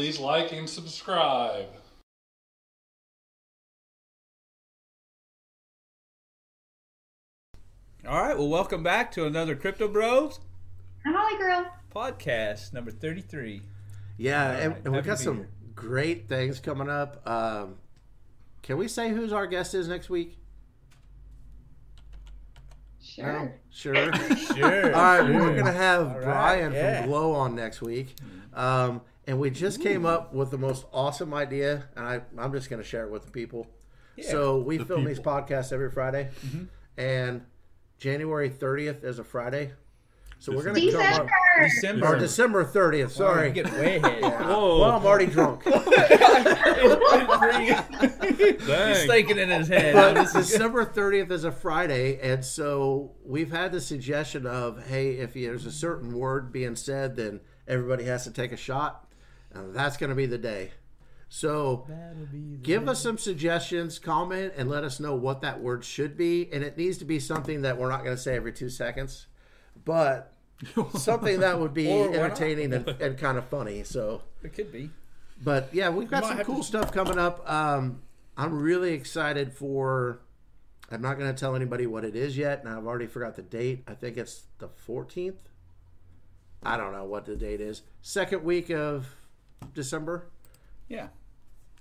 I'm Kayla. Please like and subscribe. All right, well, welcome back to another Crypto Bros I'm Holly girl. podcast, number 33. Yeah, All and, and we've got some here. great things coming up. Um, can we say who's our guest is next week? Sure. No? Sure. Sure. All right, sure. we're gonna have All right, Brian yeah. From Glow on next week, um, and we just came up with the most awesome idea, and I, I'm just gonna share it with the people. Yeah, so we the film these podcasts every Friday, Mm-hmm. and January 30th is a Friday, so we're gonna come December. up. December. Or December 30th. Sorry. you get way ahead. Whoa. well, I'm already drunk. He's thinking in his head. But "Oh, this is December 30th is a Friday, and so we've had the suggestion of, hey, if there's a certain word being said, then everybody has to take a shot, and that's going to be the day. So That'll be the give us some suggestions, comment, and let us know what that word should be, and it needs to be something that we're not going to say every two seconds, but something that would be Or why not? entertaining and, and kind of funny. So. It could be. But yeah, we've got might some cool to- stuff coming up. Um, I'm really excited for. I'm not going to tell anybody what it is yet, and I've already forgot the date. I think it's the 14th. I don't know what the date is. Second week of December Yeah.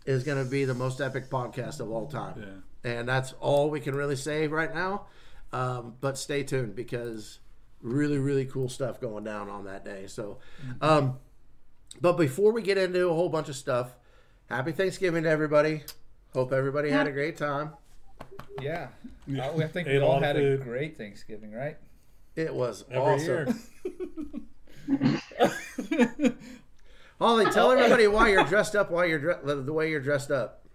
is going to be the most epic podcast of all time, Yeah. and that's all we can really say right now. Um, but stay tuned because really, really cool stuff going down on that day. So, um, but before we get into a whole bunch of stuff, happy Thanksgiving to everybody. Hope everybody had a great time. Yeah. Uh, I think we all lot of had a great Thanksgiving, right? It was Every awesome. Holly, tell everybody why you're dressed up. Why you're dre- the way you're dressed up.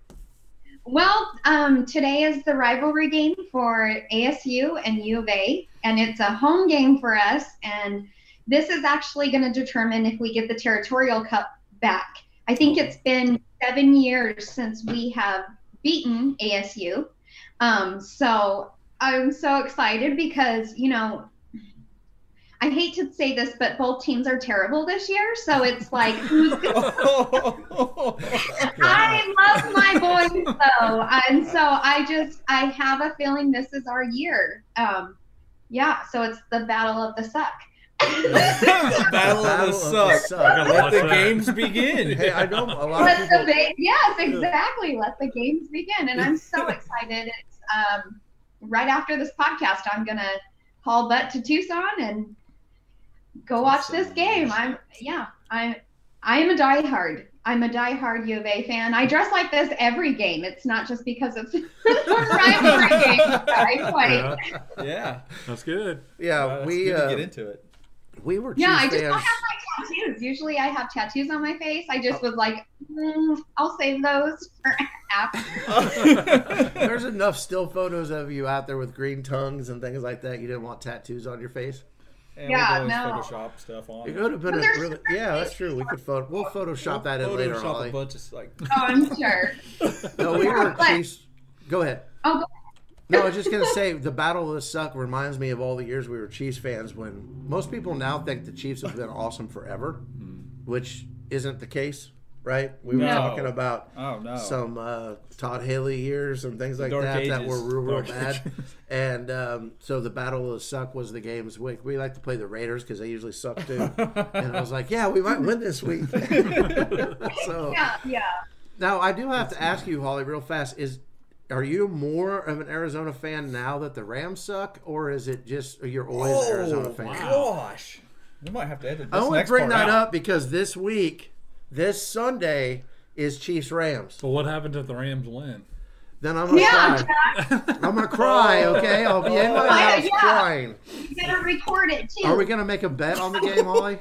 Well, um, today is the rivalry game for ASU and U of A, and it's a home game for us. And this is actually going to determine if we get the Territorial Cup back. I think it's been seven years since we have beaten ASU. Um, so I'm so excited because, you know, I hate to say this, but both teams are terrible this year. So it's like, who's I love my boys though, and so I just I have a feeling this is our year. Um, yeah, so it's the battle of the suck. Battle, Battle of of the the Suck. Suck. Let the that. games begin. Hey, I know a lot of Let the people. ba- yes, exactly. Let the games begin, and I'm so excited. It's um, right after this podcast, I'm gonna haul butt to Tucson and go watch this game. I'm yeah, I'm I am a diehard. I'm a diehard U of A fan. I dress like this every game. It's not just because it's rivalry game. I quite. Yeah, yeah. that's good. Yeah, Well, it's we good to uh, get into it. we were Yeah, I Chiefs just don't have my tattoos. Usually I have tattoos on my face. I just was like, mm, I'll save those for after. There's enough still photos of you out there with green tongues and things like that. You didn't want tattoos on your face. And Yeah, we no. Photoshop stuff on. It it. would have been But a there's really yeah. That's true. We could photo. We'll Photoshop that in Photoshop later, a Holly. bunch of like. Oh, I'm sure. No, we were But- Chiefs. Go ahead. Oh, go- No, I was just gonna say the Battle of the Suck reminds me of all the years we were Chiefs fans. When most people now think the Chiefs have been awesome forever, mm-hmm. which isn't the case, right? We were No. talking about Oh no. some uh, Todd Haley years and things like Dark that that were real, real Dark bad. ages. And um, so the Battle of the Suck was the games week. we like to play the Raiders because they usually suck too. and I was like, yeah, we might win this week. so yeah, yeah. now I do have to ask you, Holly, real fast: is are you more of an Arizona fan now that the Rams suck, or is it just you're always an Arizona fan? Oh gosh. We might have to edit this I only next bring part that out. up because this week, this Sunday, is Chiefs Rams. But what happens if the Rams win? Then I'm gonna Yeah, cry. I'm gonna cry. Okay, I'll be in my Oh, house yeah. crying. You better record it too. Are we gonna make a bet on the game, Holly?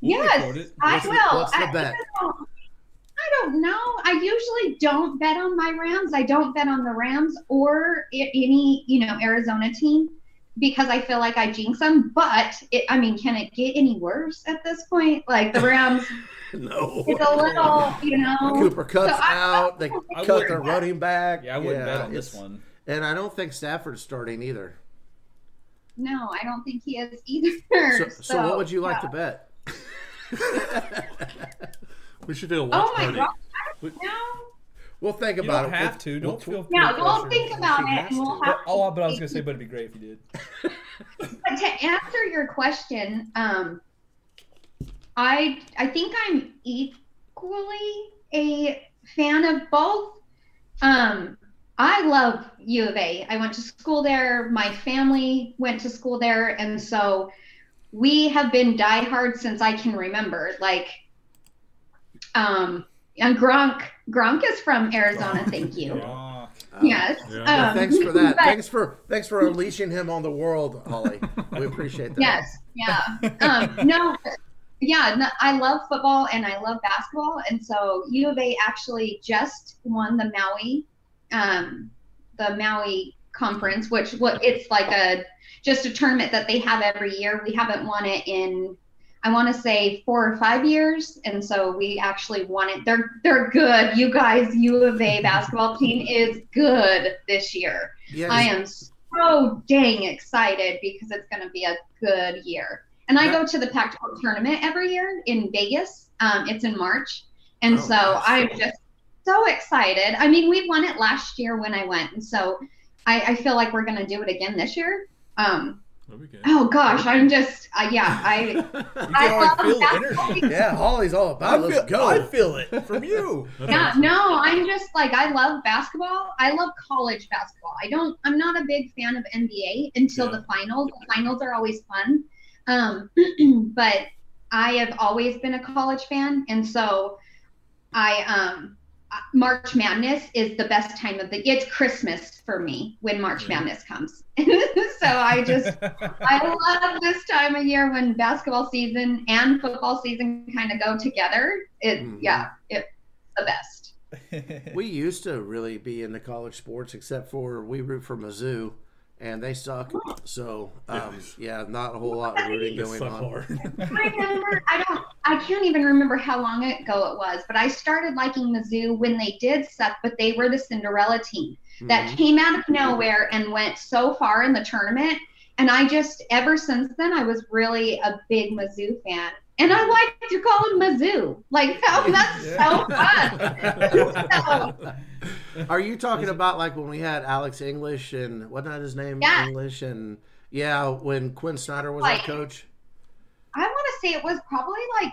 We'll yes, record it. I What's the- will. what's the I, bet? I don't know. I usually don't bet on my Rams. I don't bet on the Rams or any, you know, Arizona team because I feel like I jinx them. But it, I mean, can it get any worse at this point? Like the Rams, No. it's a little, you know. Cooper Kupp's So I- out. They I cut wouldn't their running back. Yeah, I wouldn't bet on this one. And I don't think Stafford's starting either. No, I don't think he is either. So, so what would you like yeah. to bet? We should do a watch Oh my party. gosh! We- No. We'll think You about don't it. have We'll- to. we'll- Don't feel. Yeah, peer we'll think about it, and we'll have- But, oh, but I was gonna say, but it'd be great if you did. But to answer your question, um, I I think I'm equally a fan of both. Um, I love U of A. I went to school there. My family went to school there, and so we have been diehard since I can remember. Like, um, and Gronk Gronk is from Arizona. Thank you. Rock. Uh, Yes. Yeah. well, Um, thanks for that. but- thanks for thanks for unleashing him on the world, Holly. We appreciate that. Yes, yeah. Um, no, yeah, no, I love football and I love basketball, and so U of A actually just won the Maui, um, the Maui conference, which what it's like a just a tournament that they have every year. We haven't won it in. I want to say four or five years, and so we actually won it. They're they're good. You guys, U of A basketball team is good this year. Yeah, I am so dang excited because it's going to be a good year. And I go to the Pac-12 tournament every year in Vegas. Um, it's in March, and Oh, so nice. I'm just so excited. I mean, we won it last year when I went, and so I, I feel like we're going to do it again this year. Um, That'd be good. oh gosh, I'm just uh, yeah, I can I love feel the basketball energy. yeah, Holly's all about. it. feel, Let's go. I feel it from you. Yeah no i'm just like i love basketball i love college basketball i don't i'm not a big fan of nba until Yeah. the finals the finals are always fun um but i have always been a college fan and so i um march madness is the best time of the it's christmas for me when march Yeah. madness comes so i just I love this time of year when basketball season and football season kind of go together. It Mhm. yeah, it's the best. We used to really be into college sports, except for we root for Mizzou, and they suck. So, um, yeah, not a whole lot of rooting going on. I remember I don't I can't even remember how long ago it was, but I started liking Mizzou when they did suck, but they were the Cinderella team that Mhm. came out of nowhere and went so far in the tournament. And I just ever since then I was really a big Mizzou fan. And I like to call him Mizzou. Like oh, that's so fun. so, Are you talking about like when we had Alex English and wasn't his name? Yeah. English and yeah, when Quin Snyder was Like- our coach. I want to say it was probably like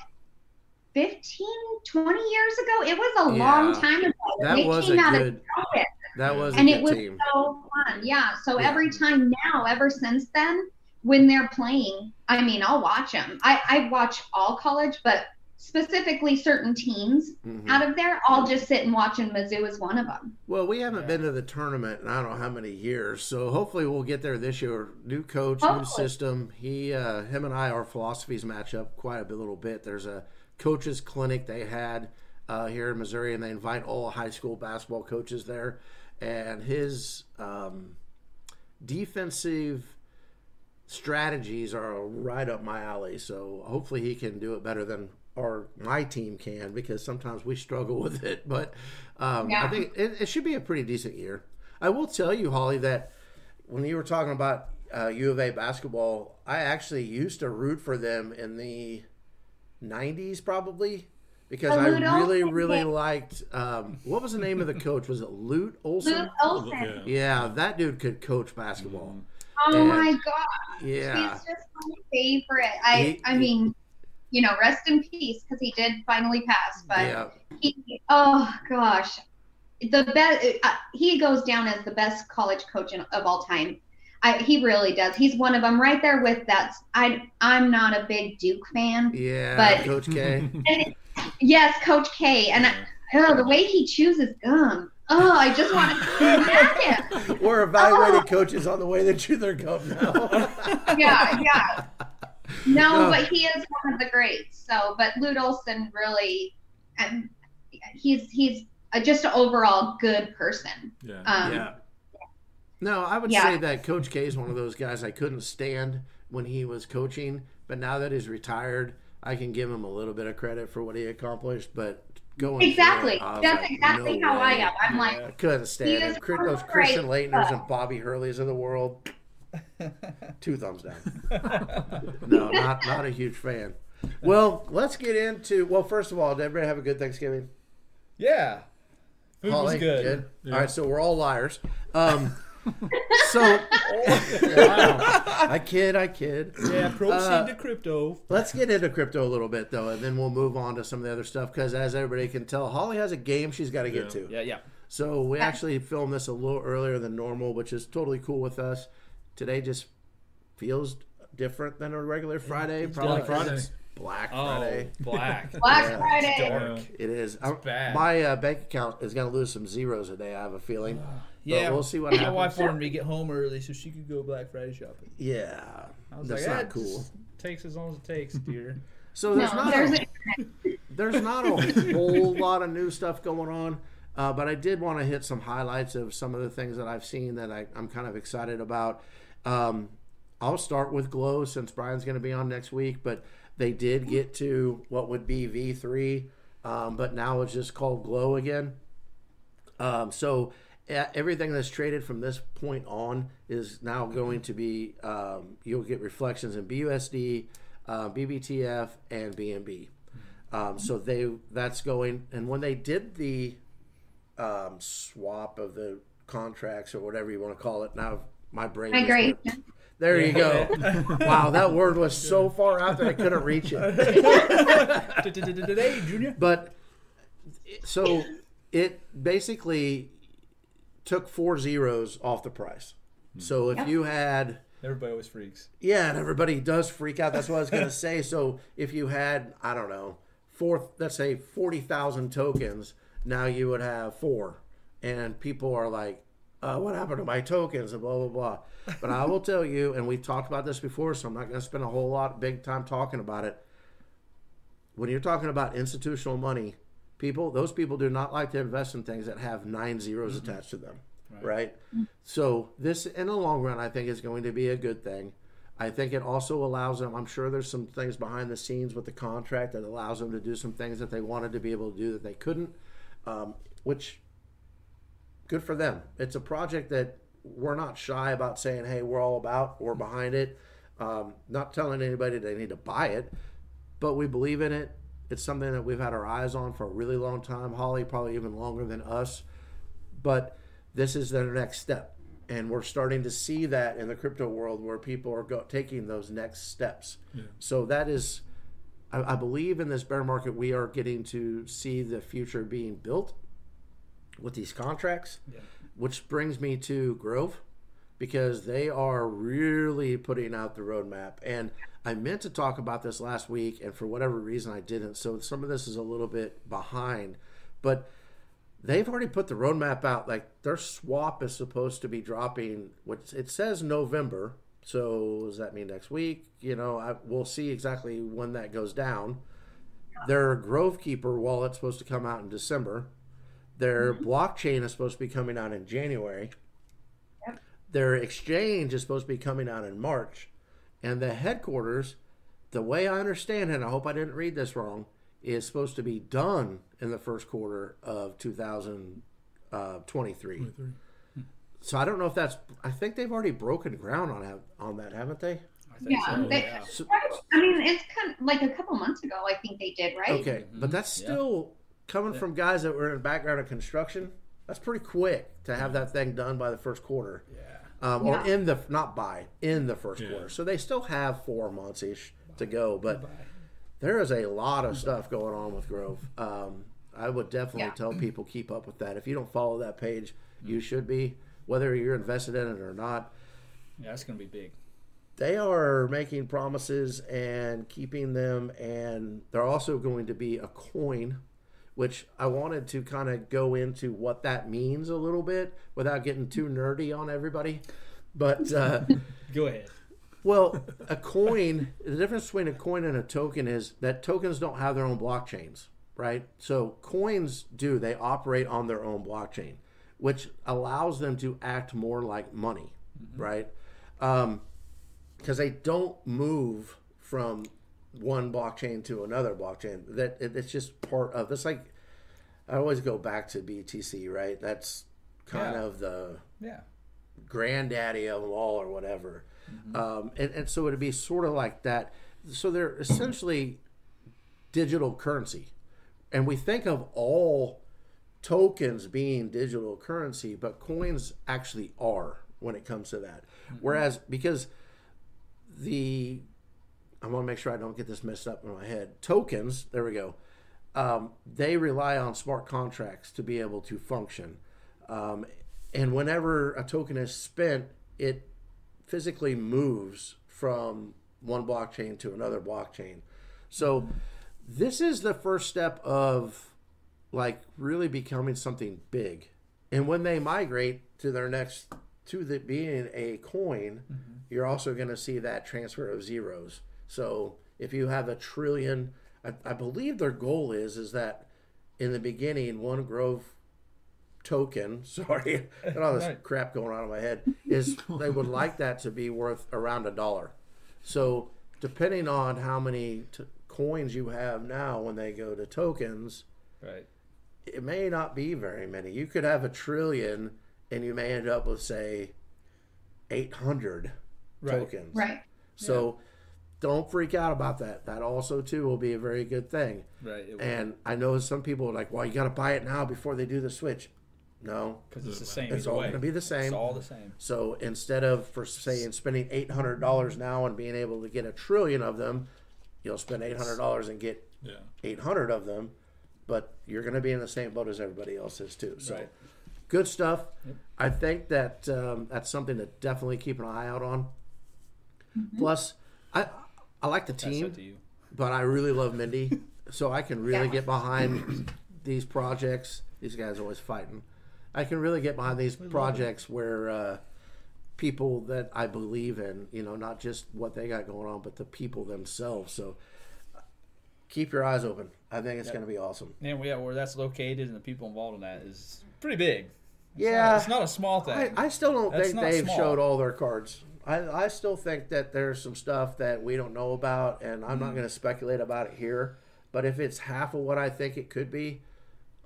15, 20 years ago. It was a Yeah. long time ago. That they was a out good. of nowhere, That was a and good it was team. so fun. Yeah. So Yeah. every time now, ever since then, when they're playing, I mean, I'll watch them. I, I watch all college, but specifically certain teams Mhm. out of there, I'll just sit and watch, and Mizzou is one of them. Well, we haven't Yeah. been to the tournament in I don't know how many years, so hopefully we'll get there this year. New coach, new system. He, uh, him, and I, our philosophies match up quite a bit, little bit. There's a coaches clinic they had uh, here in Missouri, and they invite all high school basketball coaches there. And his um, defensive strategies are right up my alley. So hopefully he can do it better than our my team can because sometimes we struggle with it. But um, I think it, it should be a pretty decent year. I will tell you, Holly, that when you were talking about uh, U of A basketball, I actually used to root for them in the '90s, probably because I really, Olson, really liked. Um, what was the name of the coach? Was it Lute Olson? Lute Olson. Yeah. Yeah, that dude could coach basketball. Oh And- my God. Yeah. He's just my favorite. I He- I mean, you know, rest in peace because he did finally pass. But yeah. he, oh gosh, the best. Uh, he goes down as the best college coach in, of all time. I, he really does. He's one of them, right there with that. I I'm not a big Duke fan. Yeah, But- Coach K. Yes, Coach K, and I, oh, the way he chooses gum. Oh, I just want to smack him. We're evaluating coaches on the way they chew their gum now. Yeah, yeah. No, No. but he is one of the greats. So, but Lute Olson really, um, he's he's a, just an overall good person. Yeah. Um, yeah. No, I would Yeah. say that Coach K is one of those guys I couldn't stand when he was coaching, but now that he's retired, I can give him a little bit of credit for what he accomplished. But going Exactly. it, I was That's like, exactly no how I am. I'm like, I couldn't stand He it. is Chris- Those of Christian greats, Laettners but- and Bobby Hurleys of the world. Two thumbs down. No, not not a huge fan. Well, let's get into. Well, first of all, did everybody have a good Thanksgiving? Yeah. Food was Holly? good. All right, so we're all liars. Um, so I kid, I kid. Yeah, proceed Uh, to crypto. Let's get into crypto a little bit though, and then we'll move on to some of the other stuff. Because as everybody can tell, Holly has a game she's got to get Yeah. to. Yeah, yeah. So we actually filmed this a little earlier than normal, which is totally cool with us. Today just feels different than a regular Friday. Probably Black 'cause Friday. it's Black Oh, Friday. black. Black Yeah. Friday. Dark. It is. I'm- bad. My uh, bank account is going to lose some zeros today. I have a feeling. Yeah, we'll see what happens. My wife wanted me to get home early so she could go Black Friday shopping. Yeah, I was that's like, not "Eh, cool. Takes as long as it takes, dear. So there's No, not there's a, a, there's not a whole lot of new stuff going on, uh, but I did want to hit some highlights of some of the things that I've seen that I, I'm kind of excited about. Um, I'll start with Glow since Brian's going to be on next week, but they did get to what would be V3, um, but now it's just called Glow again. Um, so everything that's traded from this point on is now going to be um, you'll get reflections in BUSD, uh, BBTF, and BNB. Um, so they that's going and when they did the um, swap of the contracts or whatever you want to call it now my brain just migration. went- there you go wow that word was so far out that I couldn't reach it Today, Junior. but so it basically took four zeros off the price. So if Yep. you had Everybody always freaks. yeah, and everybody does freak out. That's what I was gonna say. So if you had I don't know four, let's say forty thousand tokens, now you would have four, and people are like, uh, "What happened to my tokens?" and blah blah blah. But I will tell you, and we've talked about this before, so I'm not gonna spend a whole lot big time talking about it. When you're talking about institutional money, people those people do not like to invest in things that have nine zeros attached to them right, so this in the long run i think is going to be a good thing. I think it also allows them i'm sure there's some things behind the scenes with the contract that allows them to do some things that they wanted to be able to do that they couldn't um, which good for them. It's a project that we're not shy about saying hey we're all about we're behind it. Um, not telling anybody they need to buy it but we believe in it. It's something that we've had our eyes on for a really long time. Holly, probably even longer than us. But this is their next step. And we're starting to see that in the crypto world where people are go- taking those next steps. So that is, I, I believe in this bear market, we are getting to see the future being built with these contracts, which brings me to Grove because they are really putting out the roadmap. And I meant to talk about this last week, and for whatever reason, I didn't. So some of this is a little bit behind, but they've already put the roadmap out. Like their swap is supposed to be dropping. What it says November. So does that mean next week? You know, I, we'll see exactly when that goes down. Their Grove Keeper wallet's supposed to come out in December. Their mm-hmm. blockchain is supposed to be coming out in January. Their exchange is supposed to be coming out in March. And the headquarters, the way I understand it, and I hope I didn't read this wrong, is supposed to be done in the first quarter of 2023. Uh, so I don't know if that's. I think they've already broken ground on that, on that, haven't they? I think Yeah, so. they- yeah. So, I mean, it's kind of like a couple months ago. I think they did, right? okay, mm-hmm. but that's Yeah. still coming from guys that were in the background of construction. That's pretty quick to have that thing done by the first quarter. Yeah. Um, or in the not by in the first Yeah. quarter. So they still have four months ish to go, but there is a lot of stuff going on with Grove. Um, I would definitely Yeah. tell people keep up with that. If you don't follow that page, you should be, whether you're invested in it or not. Yeah, that's gonna be big. They are making promises and keeping them, and they're also going to be a coin. Which I wanted to kind of go into what that means a little bit without getting too nerdy on everybody. But uh, Go ahead. Well, a coin, the difference between a coin and a token is that tokens don't have their own blockchains, right? So coins do, they operate on their own blockchain, which allows them to act more like money, right? Because they don't move from one blockchain to another blockchain. That it, it's just part of it's like I always go back to BTC, right? That's kind Yeah. of the Yeah. granddaddy of them all or whatever. Um, and, and so it'd be sort of like that. So they're essentially digital currency. And we think of all tokens being digital currency, but coins actually are when it comes to that. Whereas, because the, I want to make sure I don't get this messed up in my head. Tokens, there we go. Um, they rely on smart contracts to be able to function. Um, and whenever a token is spent, it physically moves from one blockchain to another blockchain. So this is the first step of like really becoming something big. And when they migrate to their next to the being a coin, you're also going to see that transfer of zeros. So if you have a trillion, I, I believe their goal is is that in the beginning, one Grove token, sorry, got all this Right. crap going on in my head, is they would like that to be worth around a dollar. So depending on how many t- coins you have now when they go to tokens, Right. it may not be very many. You could have a trillion and you may end up with say 800 Right. tokens. Right. So don't freak out about that. That also too will be a very good thing. Right. It And I know some people are like, "Well, you got to buy it now before they do the switch." No, because it's the same. it's all going to be the same. It's all the same. So instead of for saying spending eight hundred dollars now and being able to get a trillion of them, you'll spend eight hundred dollars and get Yeah. eight hundred of them, but you're going to be in the same boat as everybody else is too. So Right. good stuff. I think that um, that's something to definitely keep an eye out on. Plus, I I like the team, up to you. but I really love Mindy, so I can really Yeah. get behind these projects. These guys are always fighting. I can really get behind these projects where uh, people that I believe in, you know, not just what they got going on, but the people themselves. So keep your eyes open. I think it's going to be awesome. And yeah, where that's located and the people involved in that is pretty big. It's Yeah. not, it's not a small thing. I, I still don't That's think they've small. showed all their cards. I, I still think that there's some stuff that we don't know about, and I'm Mm-hmm. not going to speculate about it here. But if it's half of what I think it could be,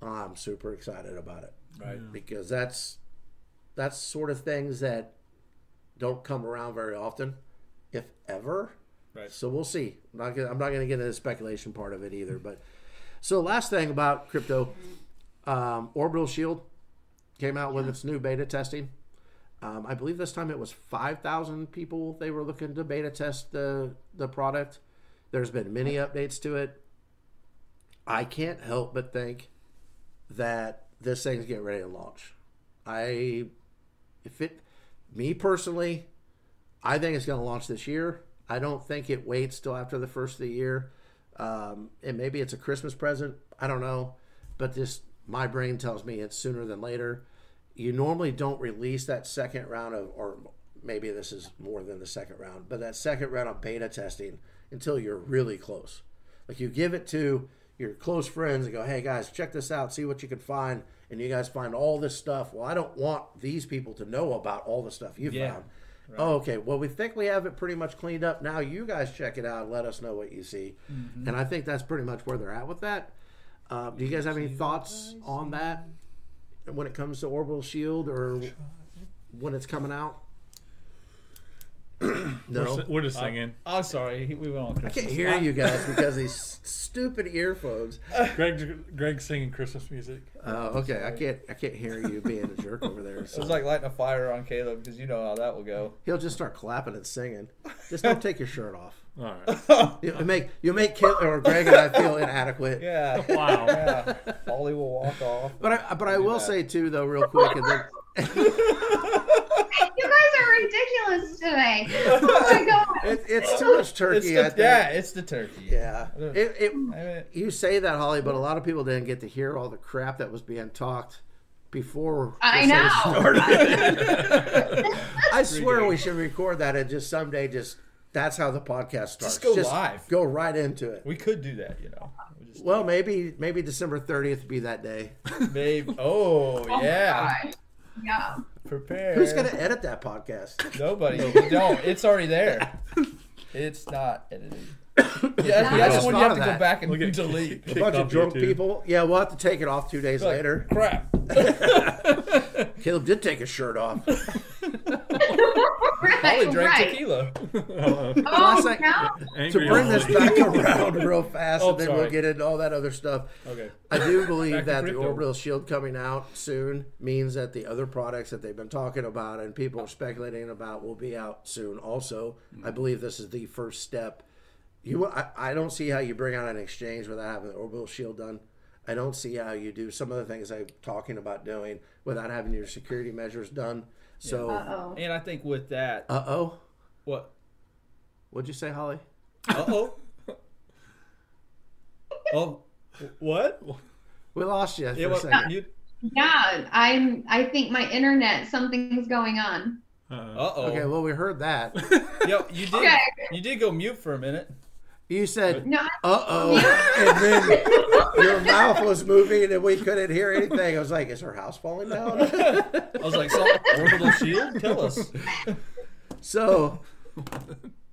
I'm super excited about it right. because that's that's sort of things that don't come around very often, if ever. Right. So we'll see. I'm not gonna, I'm not going to get into the speculation part of it either. But so last thing about crypto, um, Orbital Shield came out with its new beta testing. Um, I believe this time it was 5,000 people they were looking to beta test the the product. There's been many updates to it. I can't help but think that this thing's getting ready to launch. I, if it, me personally, I think it's going to launch this year. I don't think it waits till after the first of the year. Um, and maybe it's a Christmas present. I don't know, but this my brain tells me it's sooner than later. You normally don't release that second round of, or maybe this is more than the second round, but that second round of beta testing until you're really close. Like you give it to your close friends and go, hey guys, check this out, see what you can find. And you guys find all this stuff. Well, I don't want these people to know about all the stuff you Yeah. found. Oh, okay. Well, we think we have it pretty much cleaned up. Now you guys check it out let us know what you see. And I think that's pretty much where they're at with that. Um, do you guys have any thoughts on that when it comes to Orbital Shield or when it's coming out? We're, no. we're just singing. I'm sorry. he- We went on I Christmas. can't hear you guys because these stupid earphones. Greg's, Greg's singing Christmas music. Uh, okay, I can't. I can't hear you being a jerk over there. It So. was like lighting a fire on Caleb because you know how that will go. He'll just start clapping and singing. Just don't take your shirt off. All right. You make you make Kil or Greg and I feel inadequate. Yeah. Wow. Yeah. Ollie will walk off. But I but I will that. say too though real quick and then You guys are ridiculous today. Oh my god. it, it's too much It's turkey. the, I think. yeah, it's the turkey. Yeah. It, it, I you say that Holly, but a lot of people didn't get to hear all the crap that was being talked before. I know. started. I swear we should record that and just someday just that's how the podcast starts. Just go live. Go right into it. we could do that, you know. We just, Well, maybe maybe December 30th be that day. maybe. Oh, Oh my yeah. Yeah. Prepare. Who's gonna edit that podcast? Nobody. You don't. It's already there. It's not edited. Yeah, I that's just when you have of to go back and Look at- delete. A bunch of drunk YouTube. people. Yeah, we'll have to take it off two days Like, later. Crap. Caleb did take his shirt off. Right, Holly drank right. tequila. Oh Classic. no! to bring this back around real fast, Oh, and then we'll get into all that other stuff. Okay. I do believe that the crypto. orbital shield coming out soon means that the other products that they've been talking about and people are speculating about will be out soon. Also, hmm. I believe this is the first step. You, I, I don't see how you bring out an exchange without having the orbital shield done. I don't see how you do some of the things I'm talking about doing without having your security measures done. So, Uh oh. And I think with that, uh oh, what? what'd you say, Holly? Uh oh. oh, what? We lost you for It a was, second. you, Yeah, I'm. I think my internet. Something's going on. Uh, uh oh. Okay, well we heard that. Yo, you did. Okay. You did go mute for a minute. You said No, uh oh, and then your mouth was moving and we couldn't hear anything. I was like, is her house falling down? I was like, so, orbital shield. Tell us. so,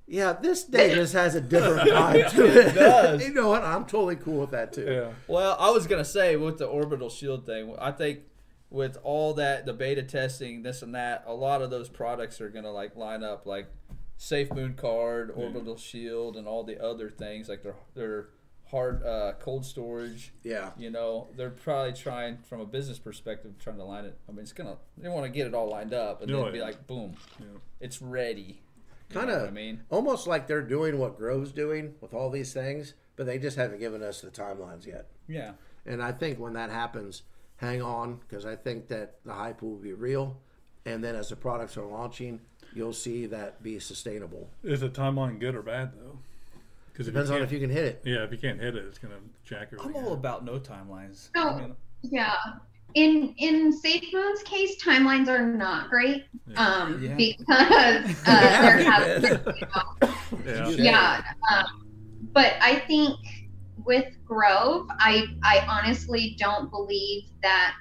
yeah, this day just has a different vibe to it. It does. You know what? I'm totally cool with that too. yeah. Well, I was gonna say with the orbital shield thing, I think with all that the beta testing, this and that, a lot of those products are gonna like line up like Safe Moon Card, Orbital Shield, and all the other things like their their hard uh, cold storage. Yeah. You know, they're probably trying from a business perspective, trying to line it. I mean, it's gonna they want to get it all lined up and Oh, then be like, boom, Yeah. it's ready. Kind of. I mean, Almost like they're doing what Grove's doing with all these things, but they just haven't given us the timelines yet. yeah. And I think when that happens, hang on because I think that the hype will be real. And then as the products are launching, you'll see that be sustainable. Is the timeline good or bad though? Because Depends on if you can hit it. Yeah, if you can't hit it, it's gonna jack I'm all up. about no timelines. No. I mean, yeah. In in Safe Moon's case, timelines are not great. Um, Yeah. because uh, there has been, you know, Yeah. yeah. Um, but I think with Grove, I I honestly don't believe that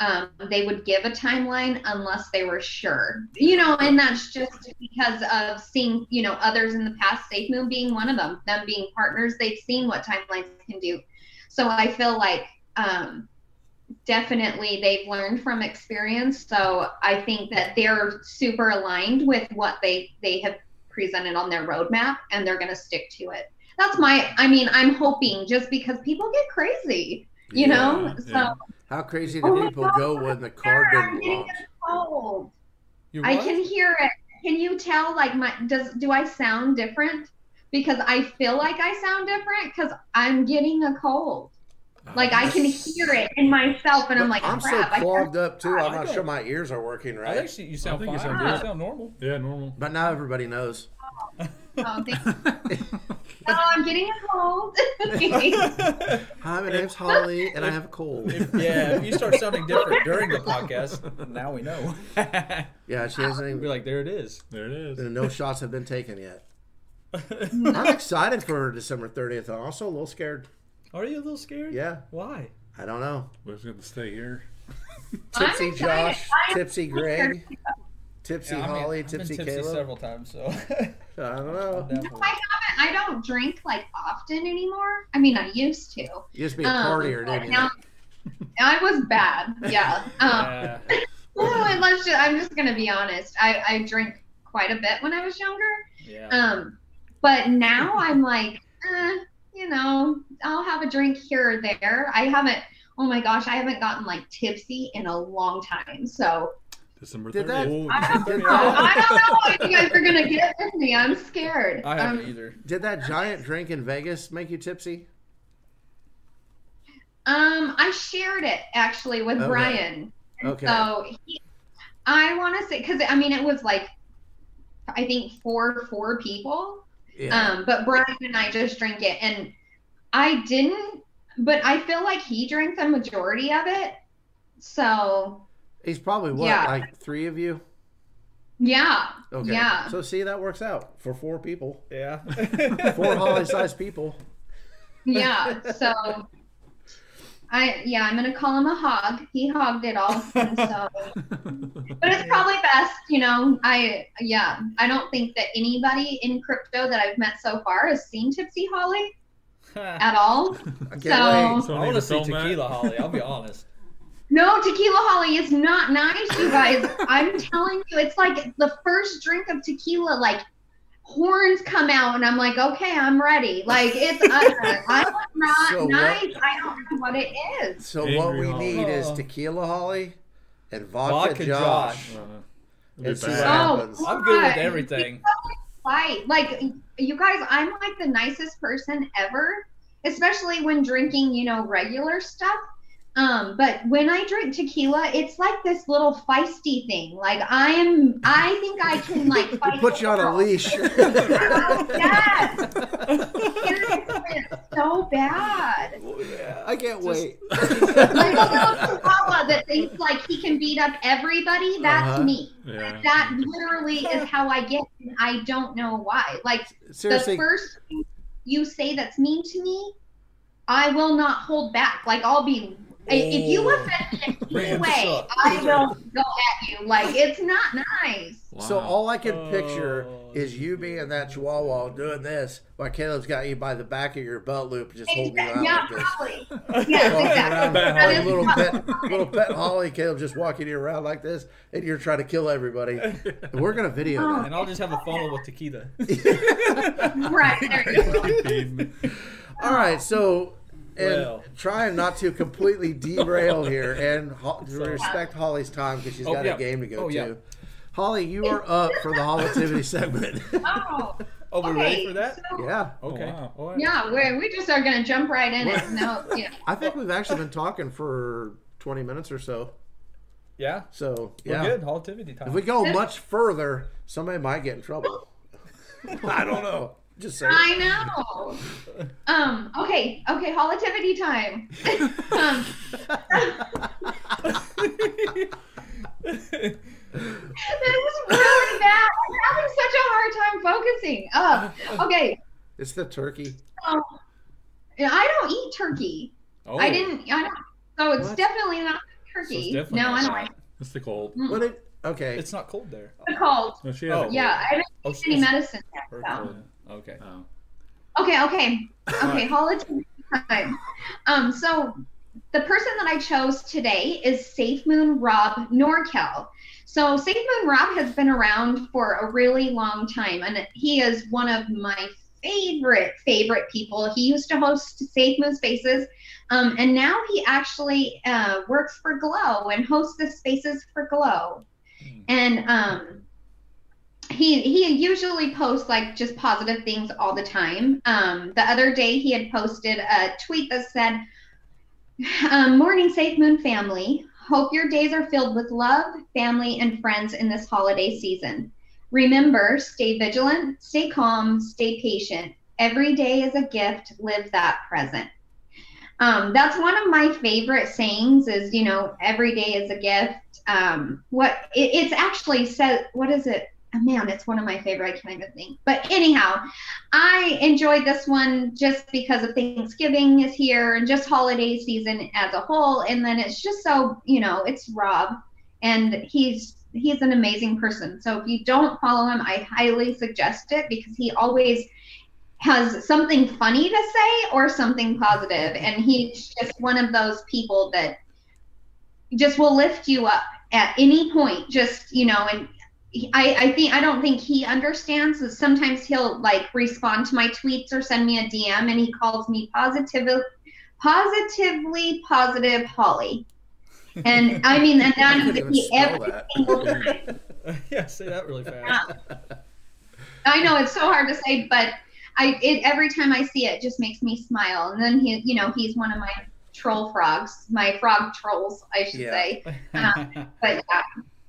um, they would give a timeline unless they were sure. You know, and that's just because of seeing you know others in the past, Safe Moon being one of them, them being partners, they've seen what timelines can do. So I feel like um, definitely they've learned from experience. So I think that they're super aligned with what they they have presented on their roadmap and they're going to stick to it. That's my I mean, I'm hoping just because people get crazy, you know? So yeah. How crazy Oh do my people God, go when the didn't getting launch? cold. I can hear it. Can you tell like my does do I sound different? Because I feel like I sound different because I'm getting a cold. Like I can hear it in myself, and I'm like, I'm so crap. I clogged up too. I'm not sure my ears are working I right. think she- you sound I think you fine. sound You good. sound normal. Yeah, normal. But now everybody knows. oh, thank you. no, oh, I'm getting a cold. Hi, my name's Holly, and I have a cold. yeah, if you start sounding different during the podcast, now we know. Yeah, she hasn't Be even. like, there it is. There it is. and No shots have been taken yet. I'm excited for December 30th. I'm also a little scared. Are you a little scared? Yeah, Why? I don't know. We're just gonna stay here. I'm Tipsy. Josh, Tipsy Greg, Tipsy Yeah, I mean, Holly, I've been Tipsy tipsy Caleb. several times, so. I don't know. Definitely. I haven't. I don't drink like often anymore. I mean, I used to. You used to be a Um, partier, but didn't you? now- I was bad. Yeah. Um, Yeah. well, let's just, I'm just gonna be honest. I, I drank quite a bit when I was younger. yeah. Um, but now I'm like, eh, you know, I'll have a drink here or there. I haven't. Oh my gosh, I haven't gotten like tipsy in a long time. So December Did that- 30th. I don't know. I don't know if you guys are gonna get with me. I'm scared. I haven't um, either. Did that giant drink in Vegas make you tipsy? Um, I shared it actually with Okay. Brian. Okay. So he, I want to say because I mean it was like I think four four people. Yeah. Um, but Brian and I just drink it, and I didn't. But I feel like he drank the majority of it. So He's probably what, yeah. like three of you? yeah, Okay. yeah. So see, that works out for four people, Yeah. four Holly-sized people. yeah. So I yeah, I'm gonna call him a hog. He hogged it all. So but it's probably best, you know. I yeah, I don't think that anybody in crypto that I've met so far has seen Tipsy Holly at all. I So- So I want to see film that. tequila, Holly. I'll be honest. No, tequila holly is not nice, you guys. I'm telling you, it's like the first drink of tequila, like horns come out, and I'm like, okay, I'm ready. Like it's I'm not So what- nice. I don't know what it is. So Angry what we Holly. need is tequila holly and vodka, Vodka Josh. Josh. Uh, And see what. Oh, happens. I'm good with everything. Fight. Like you guys, I'm like the nicest person ever, especially when drinking, you know, regular stuff. Um, but when I drink tequila, it's like this little feisty thing. Like I'm, I think I can like It fight. puts you on a leash. Oh, yes. Seriously, it's so bad. I can't wait. Like a little chihuahua that thinks like he can beat up everybody. That's Uh-huh. me. Yeah. That literally is how I get. and I don't know why. Like Seriously, the first thing you say that's mean to me, I will not hold back. Like I'll be. If you Oh. offend me in any to way. I will go at you. Like it's not nice. so all I can oh, picture Oh, is you being that chihuahua doing this while Caleb's got you by the back of your belt loop, just holding you out yeah, like this. probably. Yes, Walking exactly. around Pet That like little pet, little pet Holly. Caleb just walking you around like this, and you're trying to kill everybody. And we're gonna video oh. that. And I'll just have a funnel with tequila. Right there you go. All right, so and Well. trying not to completely derail here and ho- respect Holly's time because she's Oh, got yeah. a game to go Oh, to. yeah. Holly, you are up for the hollitivity segment. Oh, Oh, we're okay. ready for that? so- yeah, oh, Okay. wow. All right. yeah, we we just are gonna jump right in it. No, yeah. I think we've actually been talking for 20 minutes or so. Yeah. So We're yeah, good. Hollitivity time. if we go much further, somebody might get in trouble. I don't know. Just saying. I know. Um. Okay. Okay. Hollitivity time. um. This is really bad. I'm having such a hard time focusing. Uh, okay. It's the turkey. Um, I don't eat turkey. oh. I didn't. I don't. So it's What? definitely not So turkey. definitely no, I not. don't. It's the cold. Mm. What it? Okay. It's not cold there. It's cold. No, she has Oh. cold. Yeah, I haven't Oh, taken any medicine yet. So. Cold. Okay. Oh. Okay, okay, okay. Holiday time. Um, so the person that I chose today is Safe Moon Rob Norkel. So Safe Moon Rob has been around for a really long time, and he is one of my favorite favorite people. He used to host Safe Moon Spaces, um, and now he actually uh, works for Glow and hosts the spaces for Glow. Hmm. And um, he he usually posts like just positive things all the time. Um, the other day he had posted a tweet that said, um, "Morning, Safe Moon family. Hope your days are filled with love, family, and friends in this holiday season. Remember, stay vigilant, stay calm, stay patient. Every day is a gift. Live that present." Um, that's one of my favorite sayings. Is you know, every day is a gift. Um, what it, it's actually said. What is it? Man, it's one of my favorite. I can't even think. But anyhow, I enjoyed this one just because of Thanksgiving is here and just holiday season as a whole. And then it's just so, you know, it's Rob and he's he's an amazing person. So if you don't follow him, I highly suggest it because he always has something funny to say or something positive and he's just one of those people that just will lift you up at any point just you know and I, I think I don't think he understands that sometimes he'll like respond to my tweets or send me a DM and he calls me positively positively positive Holly. And I mean and I that couldn't is even the spell every that. single time. yeah, say that really fast. I know it's so hard to say, but I it every time I see it, it just makes me smile. And then he you know, he's one of my troll frogs, my frog trolls, I should Yeah. say. Um, but yeah,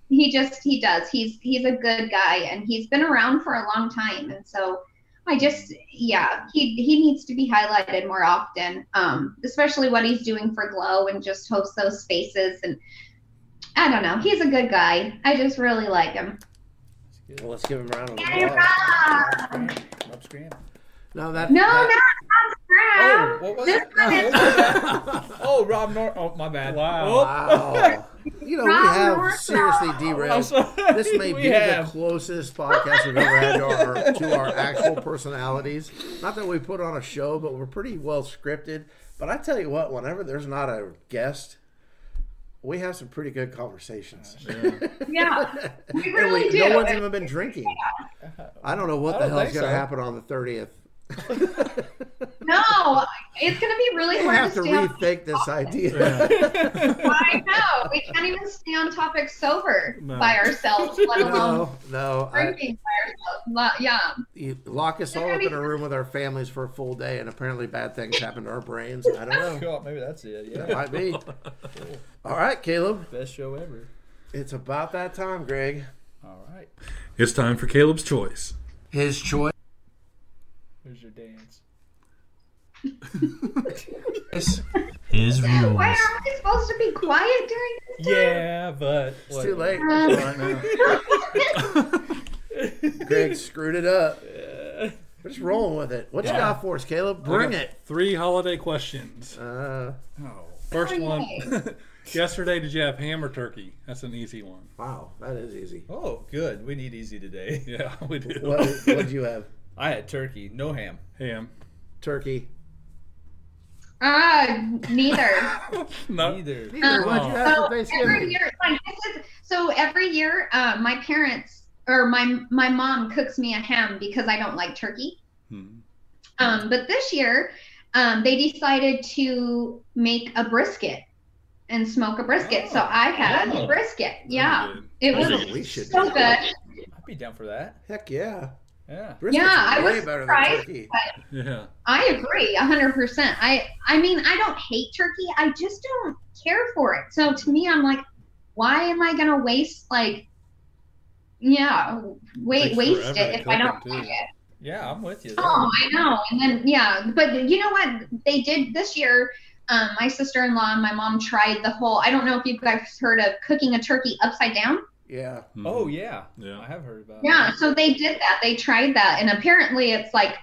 he just he does. He's he's a good guy and he's been around for a long time. And so I just yeah, he he needs to be highlighted more often. Um, especially what he's doing for Glow and just host those spaces and I don't know. He's a good guy. I just really like him. Well, let's give him a round of Yay, applause. Rob! Rob Scram. No, that. No, that- not Oh, Scram. what was This it? one is Oh, oh, Rob Nor. Oh, my bad. Wow. Oh. Wow. You know, we Rob have North. seriously I'm derailed. This may be have. the closest podcast we've ever had to our, to our actual personalities. Not that we put on a show, but we're pretty well scripted. But I tell you what, whenever there's not a guest, we have some pretty good conversations. Yeah. Yeah, we really we- do. No one's even been drinking. I don't know what I the don't hell's think going to so. happen on the 30th. No, it's going to be really We hard have to to stay on. rethink this idea. I know. We can't even stay on topic sober No. by ourselves, let alone No, no. I, by ourselves. Yeah. you lock us all up in a room with our families for a full day, and apparently bad things happen to our brains. I don't know. Cool, maybe that's it. Yeah, That Yeah, might be. All right, Caleb. best show ever. It's about that time, Greg. All right, It's time for Caleb's choice. His choice. His Why rules. are we supposed to be quiet during this time? Yeah, but It's too late. Um, Right now. Greg screwed it up. We're just rolling with it. What you got for us, Caleb? Bring it. Three holiday questions. Uh, Oh, First Oh, one. yay. Yesterday, did you have ham or turkey? That's an easy one. wow, that is easy. oh, good. We need easy today. Yeah, we do. What what did you have? I had turkey, no ham. Ham. Turkey. Ah, neither. No. Neither. Neither. What'd you have So every year, like this is so every year, uh, my parents or my my mom cooks me a ham because I don't like turkey. Hmm. Um, but this year, um, they decided to make a brisket and smoke a brisket. so I had Oh. a brisket. Yeah, Very good. it I was think so good. I'd be down for that. Heck yeah. Yeah. Brisket's Yeah, I was better than surprised. turkey. Yeah. I agree, hundred percent. I I mean, I don't hate turkey. I just don't care for it. So to me, I'm like, why am I gonna waste like, yeah, wait, waste it if I don't like it? Yeah, I'm with you. Oh, I know. And then yeah, but you know what they did this year? Um, my sister-in-law and my mom tried the whole. I don't know if you guys heard of cooking a turkey upside down. Yeah. Mhm. Oh yeah. Yeah. I have heard about. It. Yeah, it. so they did that. They tried that, and apparently it's like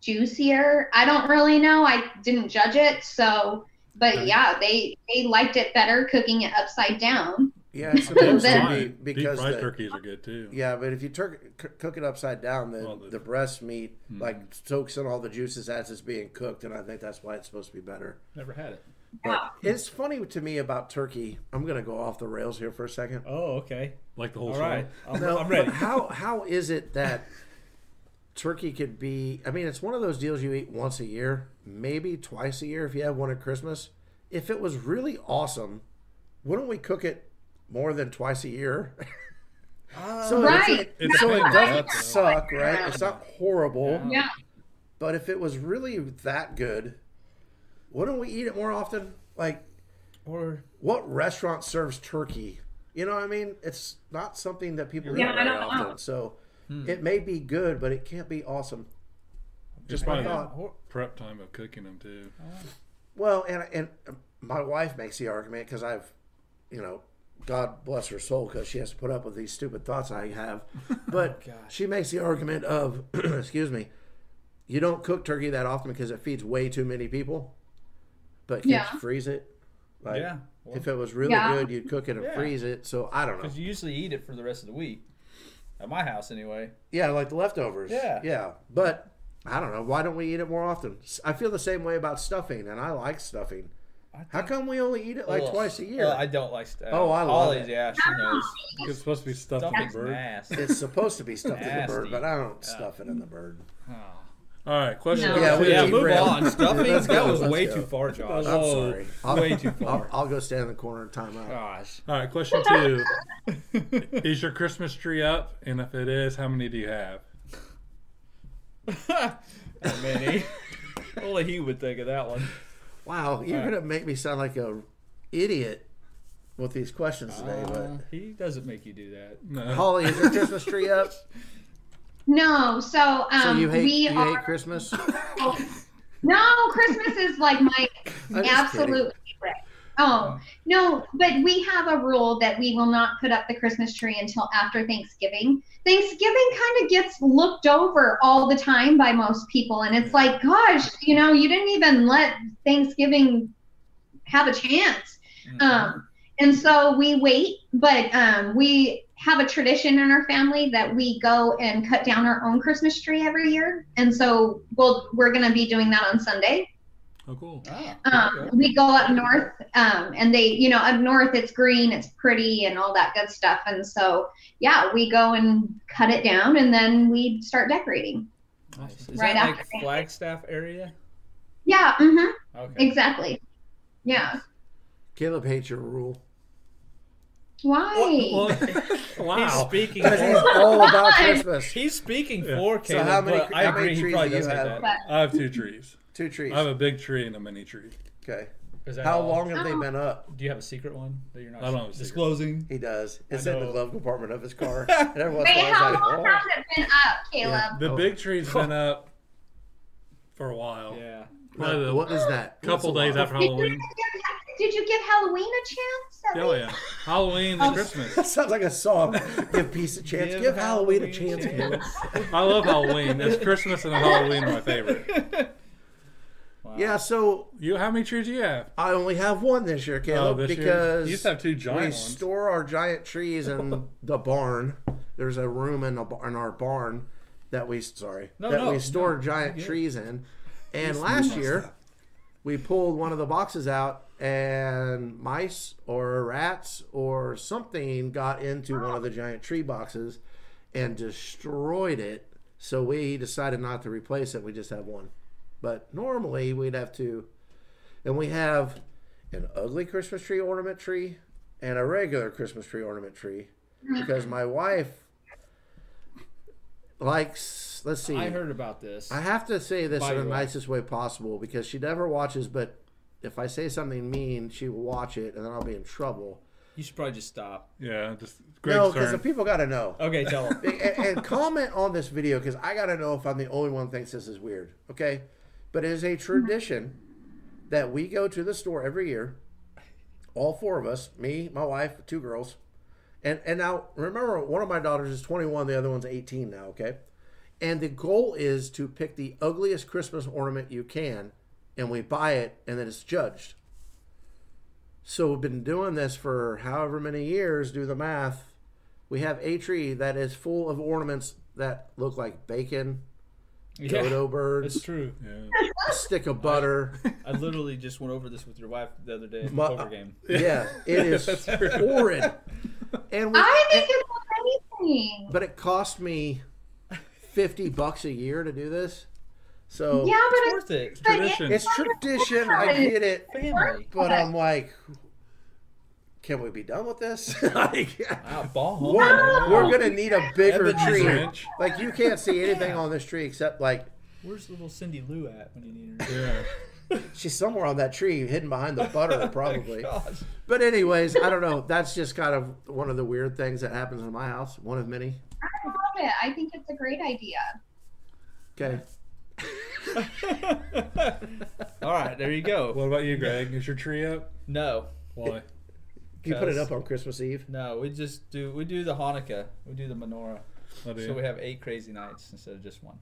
juicier. I don't really know. I didn't judge it, so. But Right. yeah, they they liked it better cooking it upside down. Yeah, it's supposed to Then- be Deep because fried the, turkeys are good too. yeah, but if you tur- c- cook it upside down, the, Well, the, the- breast meat Mhm. like soaks in all the juices as it's being cooked, and I think that's why it's supposed to be better. Never had it. But it's funny to me about turkey. I'm gonna go off the rails here for a second. Oh, okay. Like the whole All show. right. I'm, No, I'm ready. how how is it that turkey could be? I mean, it's one of those deals you eat once a year, maybe twice a year if you have one at Christmas. If it was really awesome, wouldn't we cook it more than twice a year? so Right. It, It so it doesn't suck, right? It's not horrible, Yeah. Yeah. but if it was really that good, wouldn't we eat it more often? Like, Or what restaurant serves turkey? You know what I mean? It's not something that people Yeah, eat very don't know. So Hmm. it may be good, but it can't be awesome. Just my thought. Prep time of cooking them too. Well, and and my wife makes the argument because I've, you know, God bless her soul because she has to put up with these stupid thoughts I have. But gosh. she makes the argument of, excuse me, you don't cook turkey that often because it feeds way too many people. But can't Yeah. you freeze it? Like, yeah. Well, If it was really Yeah. good, you'd cook it and Yeah. freeze it. So I don't know. Because you usually eat it for the rest of the week. At my house, anyway. Yeah, like the leftovers. Yeah. Yeah. But I don't know. Why don't we eat it more often? I feel the same way about stuffing, and I like stuffing. I How come we only eat it like Ugh. twice a year? Uh, I don't like stuffing. Oh, I love Holly's, it. Yeah, she knows. It's supposed to be stuffed in the bird. nasty. it's supposed to be stuffed in the bird, but I don't Yeah. stuff it in the bird. Oh. All right, question No. number Yeah, two. we Yeah, keep move railing. on. Stuffing? Let's that go, was let's way go. too far, Josh. I'm Oh, sorry. Way too I'll, far. I'll go stand in the corner and time out. Gosh. All right, question two. is your Christmas tree up? And if it is, how many do you have? Not many. Only he would think of that one. Wow, you're All right. gonna make me sound like a idiot with these questions today. Uh, he doesn't make you do that. No. Holly, is your Christmas tree up? No, so um, So you hate we you are. hate Christmas? No, Christmas is like my absolute favorite. Oh no, but we have a rule that we will not put up the Christmas tree until after Thanksgiving. Thanksgiving kind of gets looked over all the time by most people, and it's like, gosh, you know, you didn't even let Thanksgiving have a chance. Mm-hmm. Um, and so we wait, but um, we have a tradition in our family that we go and cut down our own Christmas tree every year. And so we'll, we're going to be doing that on Sunday. Oh, cool. Ah, Um, we go up north, um, and they, you know, up north it's green, it's pretty, and all that good stuff. And so, yeah, we go and cut it down, and then we start decorating. nice. Is Right that after. like Flagstaff area? Yeah, mm-hmm, Okay. exactly. Yeah. Caleb hates your rule. Why? Well, He's speaking. Because he's all about Christmas. he's speaking Yeah. for So how many- but I how many agree he trees probably do you does hate have? that. I have two trees. Two trees. I have a big tree and a mini tree. Okay. How all? long have they Oh. been up? Do you have a secret one that you're not I don't have disclosing? He does. It's in the glove compartment of his car. And every Wait, in a while, how he's like, long "Oh." has it been up, Caleb? The Oh. big tree's been up for a while. Yeah. Probably the what is that? couple days after Halloween. Give, did you give Halloween a chance? at Oh least? yeah, Halloween Oh. and Christmas. That sounds like a song. Give peace a chance. Give, Halloween, a chance. Caleb. I love Halloween. It's Christmas and Halloween are my favorite. Wow. Yeah, so You, how many trees do you have? I only have one this year, Caleb, Oh, this year? because You used to have two giant we ones. store our giant trees in the barn. There's a room in, the, bar- in our barn that we sorry No, that no, we store no, giant you're trees in. And last year, we pulled one of the boxes out, and mice or rats or something got into one of the giant tree boxes and destroyed it. So we decided not to replace it. We just have one. But normally we'd have two. And we have an ugly Christmas tree ornament tree and a regular Christmas tree ornament tree because my wife likes. Let's see. I heard about this. I have to say this By in the your wife. nicest way possible because she never watches, but if I say something mean, she will watch it and then I'll be in trouble. You should probably just stop. Yeah, just no, because the turn. people got to know. Okay, tell them. and, and comment on this video because I got to know if I'm the only one who thinks this is weird. Okay, but it is a tradition that we go to the store every year. All four of us, me, my wife, two girls, and and now remember, one of my daughters is 21, the other one's 18 now. Okay, and the goal is to pick the ugliest Christmas ornament you can, and we buy it, and then it's judged. So we've been doing this for however many years. Do the math. We have a tree that is full of ornaments that look like bacon, Yeah, dodo birds, it's true. yeah. a stick of butter. I literally just went over this with your wife the other day at the My- poker game. Yeah, it is That's horrid. And we, I think it's amazing. but it cost me fifty bucks a year to do this. So yeah, but It's it's, worth it. but Tradition. it's tradition. I get it, Family. but I'm like, can we be done with this? like, Wow, ball we're, we're gonna need a bigger Evan's tree. rich. Like you can't see anything on this tree except like Where's little Cindy Lou at when you need her? Yeah. she's somewhere on that tree, hidden behind the butter, oh probably. Gosh. But anyways, I don't know. That's just kind of one of the weird things that happens in my house. One of many. I love it. I think it's a great idea. Okay. All right, there you go. What about you, Greg? Is your tree up? No, Why? You put it up on Christmas Eve. no, we just do we do the Hanukkah, we do the menorah, I do. so we have eight crazy nights instead of just one.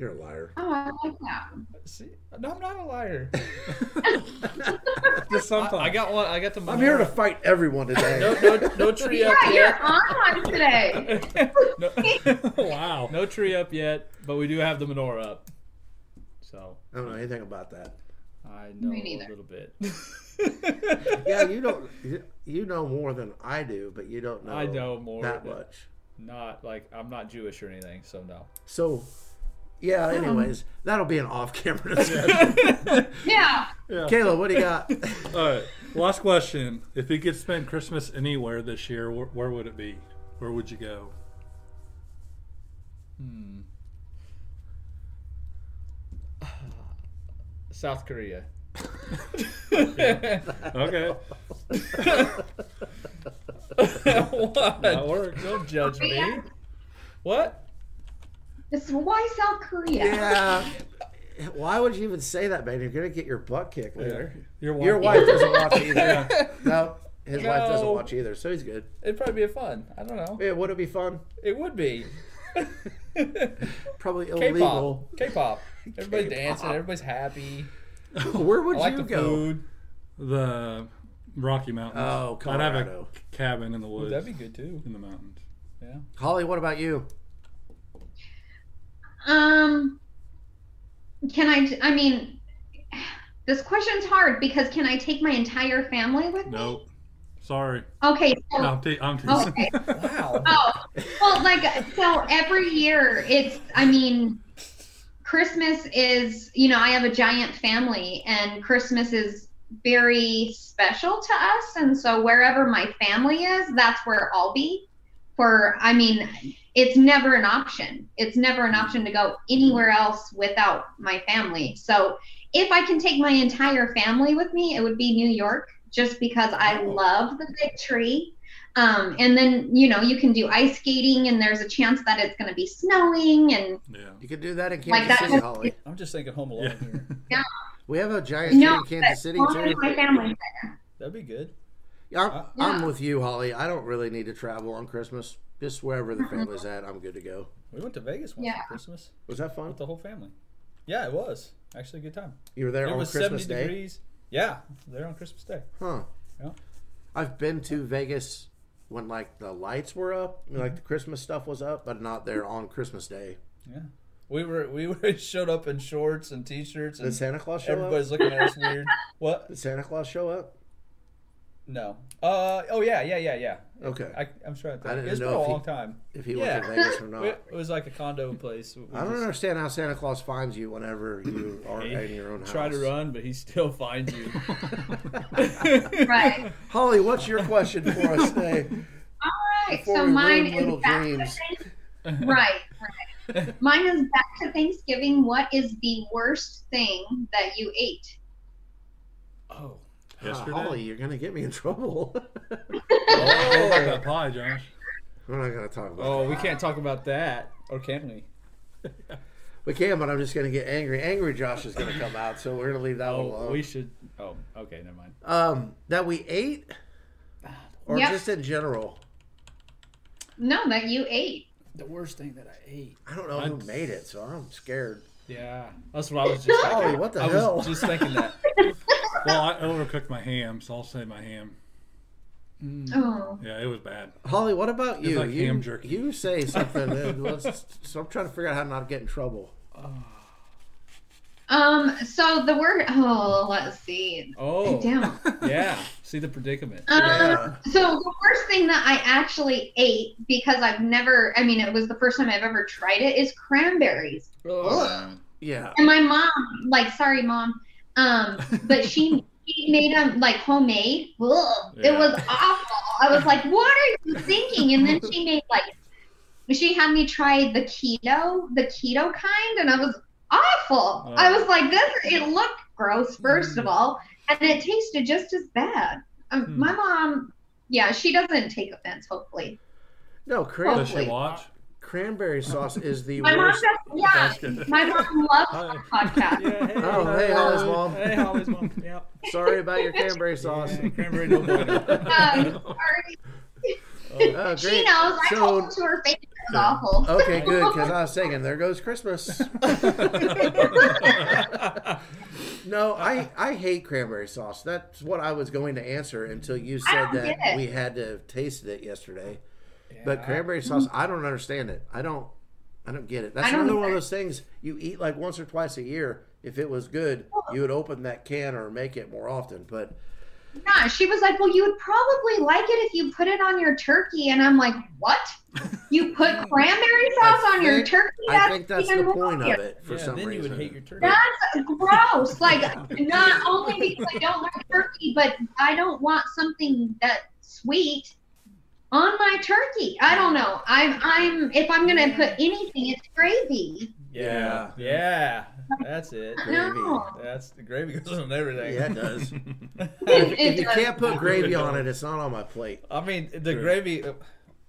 You're a liar. Oh, I like that. Uh, see, no, I'm not a liar. Just I, sometimes. I got one. I got the. Menorah. I'm here to fight everyone today. No, no, no tree up Yeah, you're yet. on one today. no, wow. no tree up yet, but we do have the menorah up. So I don't know anything about that. I know Me a little bit. Yeah, you don't. you- You know more than I do, but you don't know. I know more that than- much. Not like I'm not Jewish or anything, so no. So, yeah. Anyways, that'll be an off-camera discussion. Yeah. Yeah. Kayla, what do you got? All right. Last question. If you could spend Christmas anywhere this year, where, where would it be? Where would you go? Hmm. South Korea. Okay. what? That works. Don't judge me. What? This why South Korea. yeah. Why would you even say that, man? You're gonna get your butt kicked later. Your wife. Your wife doesn't watch either. Yeah. No, his wife doesn't watch either, so he's good. It'd probably be fun. I don't know. Yeah, would it be fun? It would be. Probably K-pop. illegal. K-pop. Everybody's K-pop. dancing. Everybody's happy. Where would I like you the go? food. The Rocky Mountains. Oh, I'd have a Colorado. cabin in the Ooh, woods. that'd be good too. in the mountains. Yeah. Holly, what about you? Um, can I? I mean, This question's hard because can I take my entire family with me? Nope. Sorry. Okay, so No, I'm, te- I'm teasing. okay. Wow. Oh, well, like so every year it's. I mean, Christmas is. You know, I have a giant family, and Christmas is very special to us. And so wherever my family is, that's where I'll be. For I mean, it's never an option. It's never an option to go anywhere else without my family. So if I can take my entire family with me, it would be New York, just because I love the big tree. Um, and then you know you can do ice skating, and there's a chance that it's going to be snowing, and Yeah. You could do that in Kansas Like that City, was- Holly. I'm just thinking Home Alone Yeah. here. We have a giant tree in Kansas City only too. my family's there. That'd be good. Yeah, I'm, Uh, I'm with you, Holly. I don't really need to travel on Christmas. Just wherever the mm-hmm. family's at, I'm good to go. We went to Vegas once Yeah. for Christmas Was that fun? with the whole family. Yeah, it was actually a good time. You were there it on was Christmas 70 Day? degrees. Yeah, there on Christmas Day. Huh. Yeah. I've been to Vegas when like the lights were up, like the mm-hmm. Christmas stuff was up, but not there on Christmas Day. Yeah, we were we were showed up in shorts and t-shirts Did and Santa Claus show everybody's up? looking at us weird. What? Did Santa Claus show up? No. Uh oh yeah yeah yeah yeah. Okay. I, I'm sure. to I think. didn't It's been know a if he- long time. If he Yeah. went to Vegas or not. It, it was like a condo place. We I don't just understand how Santa Claus finds you whenever you are He in your own house. Try to run, but he still finds you. Right. Holly, what's your question for us today? All right. Before So mine ruin little is back to dreams. Thanks- right. Right. Mine is back to Thanksgiving. What is the worst thing that you ate? Oh. Yesterday. Holly, you're gonna get me in trouble. What about that pie, Josh? We're not gonna talk about. Oh, we can't talk about that, or can we? We can, but I'm just gonna get angry. Angry Josh is gonna come out, so we're gonna leave that one Oh, alone. we should. Oh, okay, never mind. Um, that we ate, or Yep. just in general. No, that you ate. The worst thing that I ate. I don't know who I'd- made it, so I'm scared. Yeah, that's what I was just. Holly, thinking. what the I hell? was just thinking that. Well, I overcooked my ham, so I'll say my ham. Oh. Yeah, it was bad. Holly, what about you? like you, ham jerky. you say something. and let's, so I'm trying to figure out how not to get in trouble. Um. So the word. Oh, let's see. Oh, Damn. yeah. See the predicament. Um, Yeah. So the first thing that I actually ate because I've never. I mean, it was the first time I've ever tried it. Is cranberries. Oh. Yeah. And my mom, like, sorry, mom, um, but she she made them like homemade. Ugh, Yeah. It was awful. I was like, what are you thinking? And then she made like, she had me try the keto, the keto kind, and I was awful. I was like, this. It looked gross, first of all, and it tasted just as bad. Um, Hmm. My mom, yeah, she doesn't take offense. Hopefully, No, cran- Does she watch? cranberry sauce is the my mom worst. does. Yeah, my mom loves Hi. our podcast. Yeah, hey, Oh, hey, Holly's mom. Hey, Holly's mom. Yep. Sorry about your cranberry sauce. Yeah, cranberry no bueno. Um, sorry. Oh, She knows. I So- told her to her face it was awful. Okay, good, because I was thinking, there goes Christmas. No, I, I hate cranberry sauce. That's what I was going to answer until you said that we had to have tasted it yesterday. Yeah. But cranberry sauce, I don't understand it. I don't I don't get it. That's another one of those things you eat like once or twice a year. If it was good, you would open that can or make it more often. But Yeah, she was like, "Well, you would probably like it if you put it on your turkey." And I'm like, "What? You put cranberry sauce on your think- turkey? I think that's the even point more of it for yeah, some then reason. you would hate your turkey. That's gross. Like, not only because I don't like turkey, but I don't want something that's sweet on my turkey. I don't know. I'm, I'm. If I'm gonna put anything, it's gravy. Yeah, yeah, that's it. Gravy. No. That's the gravy goes on everything. Yeah, it does. It, if you does. can't put gravy on it, it's not on my plate. I mean, the True. gravy. uh,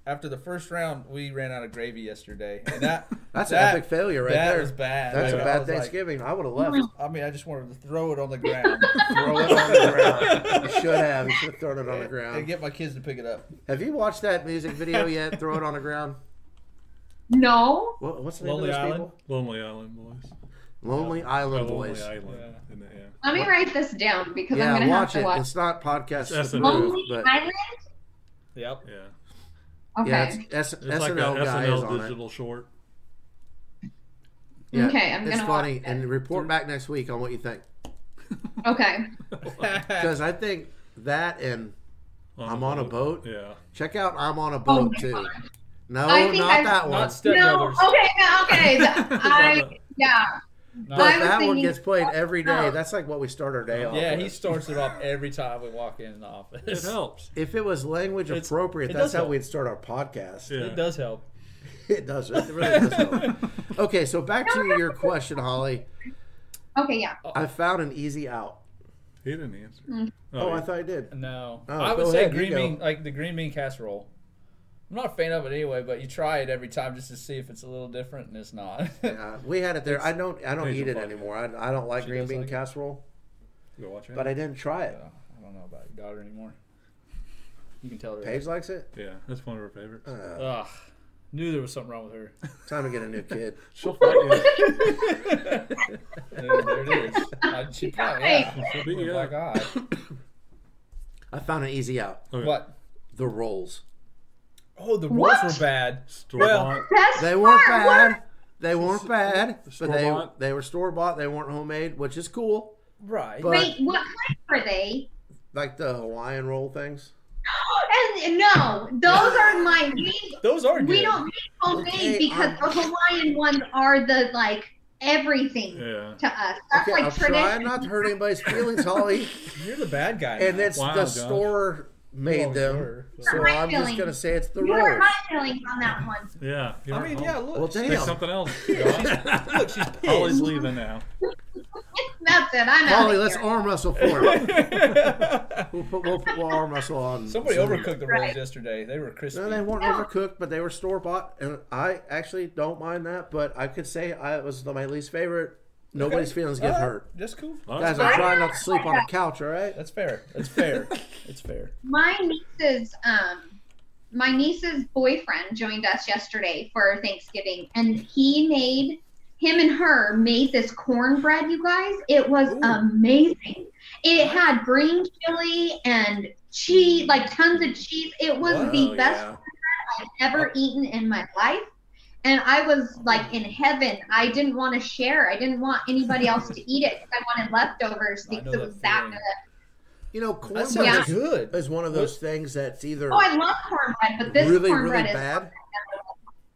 After the first round, we ran out of gravy yesterday, and that That's that, an epic failure right that there. was bad. That's a Like, I bad like- Thanksgiving. I would have left. I mean, I just wanted to throw it on the ground, Throw it on the ground. You should have. You should have thrown it on the ground. and ground. get my kids to pick it up. Have you watched that music video yet? Throw it on the ground. No. What, what's the name Lonely of those Island? people? Lonely Island Boys. Lonely Oh, Island Lonely Boys. Island. Yeah. Isn't? Yeah. Let me write this down because I'm gonna watch have to it. watch. It's not podcast It's approved, Lonely but Island. Yep. Yeah. Okay. yeah, it's, S- It's like SNL a guy is SNL on it. digital short. Yeah, Okay, I'm it's gonna funny. watch it. And report back next week on what you think. Okay. because I think that and I'm on a boat. Yeah. check out I'm on a Oh boat my too. God. No, not I've- that one. Not No. Okay. no, Okay. I yeah. Not- But I was that one gets played every day. No. That's like what we start our day off. yeah, with. he starts it off every time we walk in the office. It helps. If it was language It's- appropriate, that's how help. we'd start our podcast. Yeah. It does help. It does. It really does help. Okay, so back to your question, Holly. Okay. Yeah. I found an easy out. He didn't answer. Mm. Oh, he- I thought I did. No, Oh, I would say ahead, green bean, like the green bean casserole. I'm not a fan of it anyway, but you try it every time just to see if it's a little different, and it's not. Uh, we had it there. I don't. I don't eat it Park. anymore. I, I don't like She green bean like casserole, Go watch it. but I didn't try it. Yeah, I don't know about your daughter anymore. You can tell her. Paige likes it. yeah, that's one of her favorites. Uh, Ugh, knew there was something wrong with her. time to get a new kid. She'll fight you. there, there it is. Uh, she probably yeah. She'll beat With you a up. black. I found an easy out. Okay. What? The rolls. Oh, the What? rolls were bad. Store Well, bought. They weren't smart. bad. They weren't bad, but they they were store bought. They weren't homemade, which is cool. Right. But- Wait, what kind were they? Like the Hawaiian roll things. And no, those are my we, Those are good. we don't make homemade Okay, because um, the Hawaiian ones are the like everything Yeah. to us. That's Okay, like I'm tradition. trying not to hurt anybody's feelings, Holly. You're the bad guy. and now. it's Wow, the Josh. store You made always them. were. So My I'm just gonna say it's the You hurt rolls. my feelings on that one. Yeah. I mean, home. yeah. Look, Well, she's- Pick something else. look, she's Holly's pissed. leaving now. That's it. I'm out Holly, let's here. arm wrestle for it. We'll, put, we'll, we'll arm wrestle on. Somebody Zoom. overcooked the rolls Right. yesterday. They were crispy. No, they weren't No. overcooked, but they were store bought, and I actually don't mind that. But I could say I it was my least favorite. Nobody's feelings get All right, hurt. That's cool. Oh, Guys, I'm trying not to sleep on the couch. All right. That's fair. That's fair. it's fair. My niece's um my niece's boyfriend joined us yesterday for Thanksgiving and he made him and her made this cornbread, you guys. It was Ooh. amazing. It had green chili and cheese, like tons of cheese. It was the Oh, best yeah. I've ever eaten in my life. And I was like in heaven. I didn't want to share. I didn't want anybody else to eat it because I wanted leftovers because it was that good. You know, cornbread Yeah. is, good. is one of those things that's either Oh, I love cornbread, but this really, cornbread really is bad.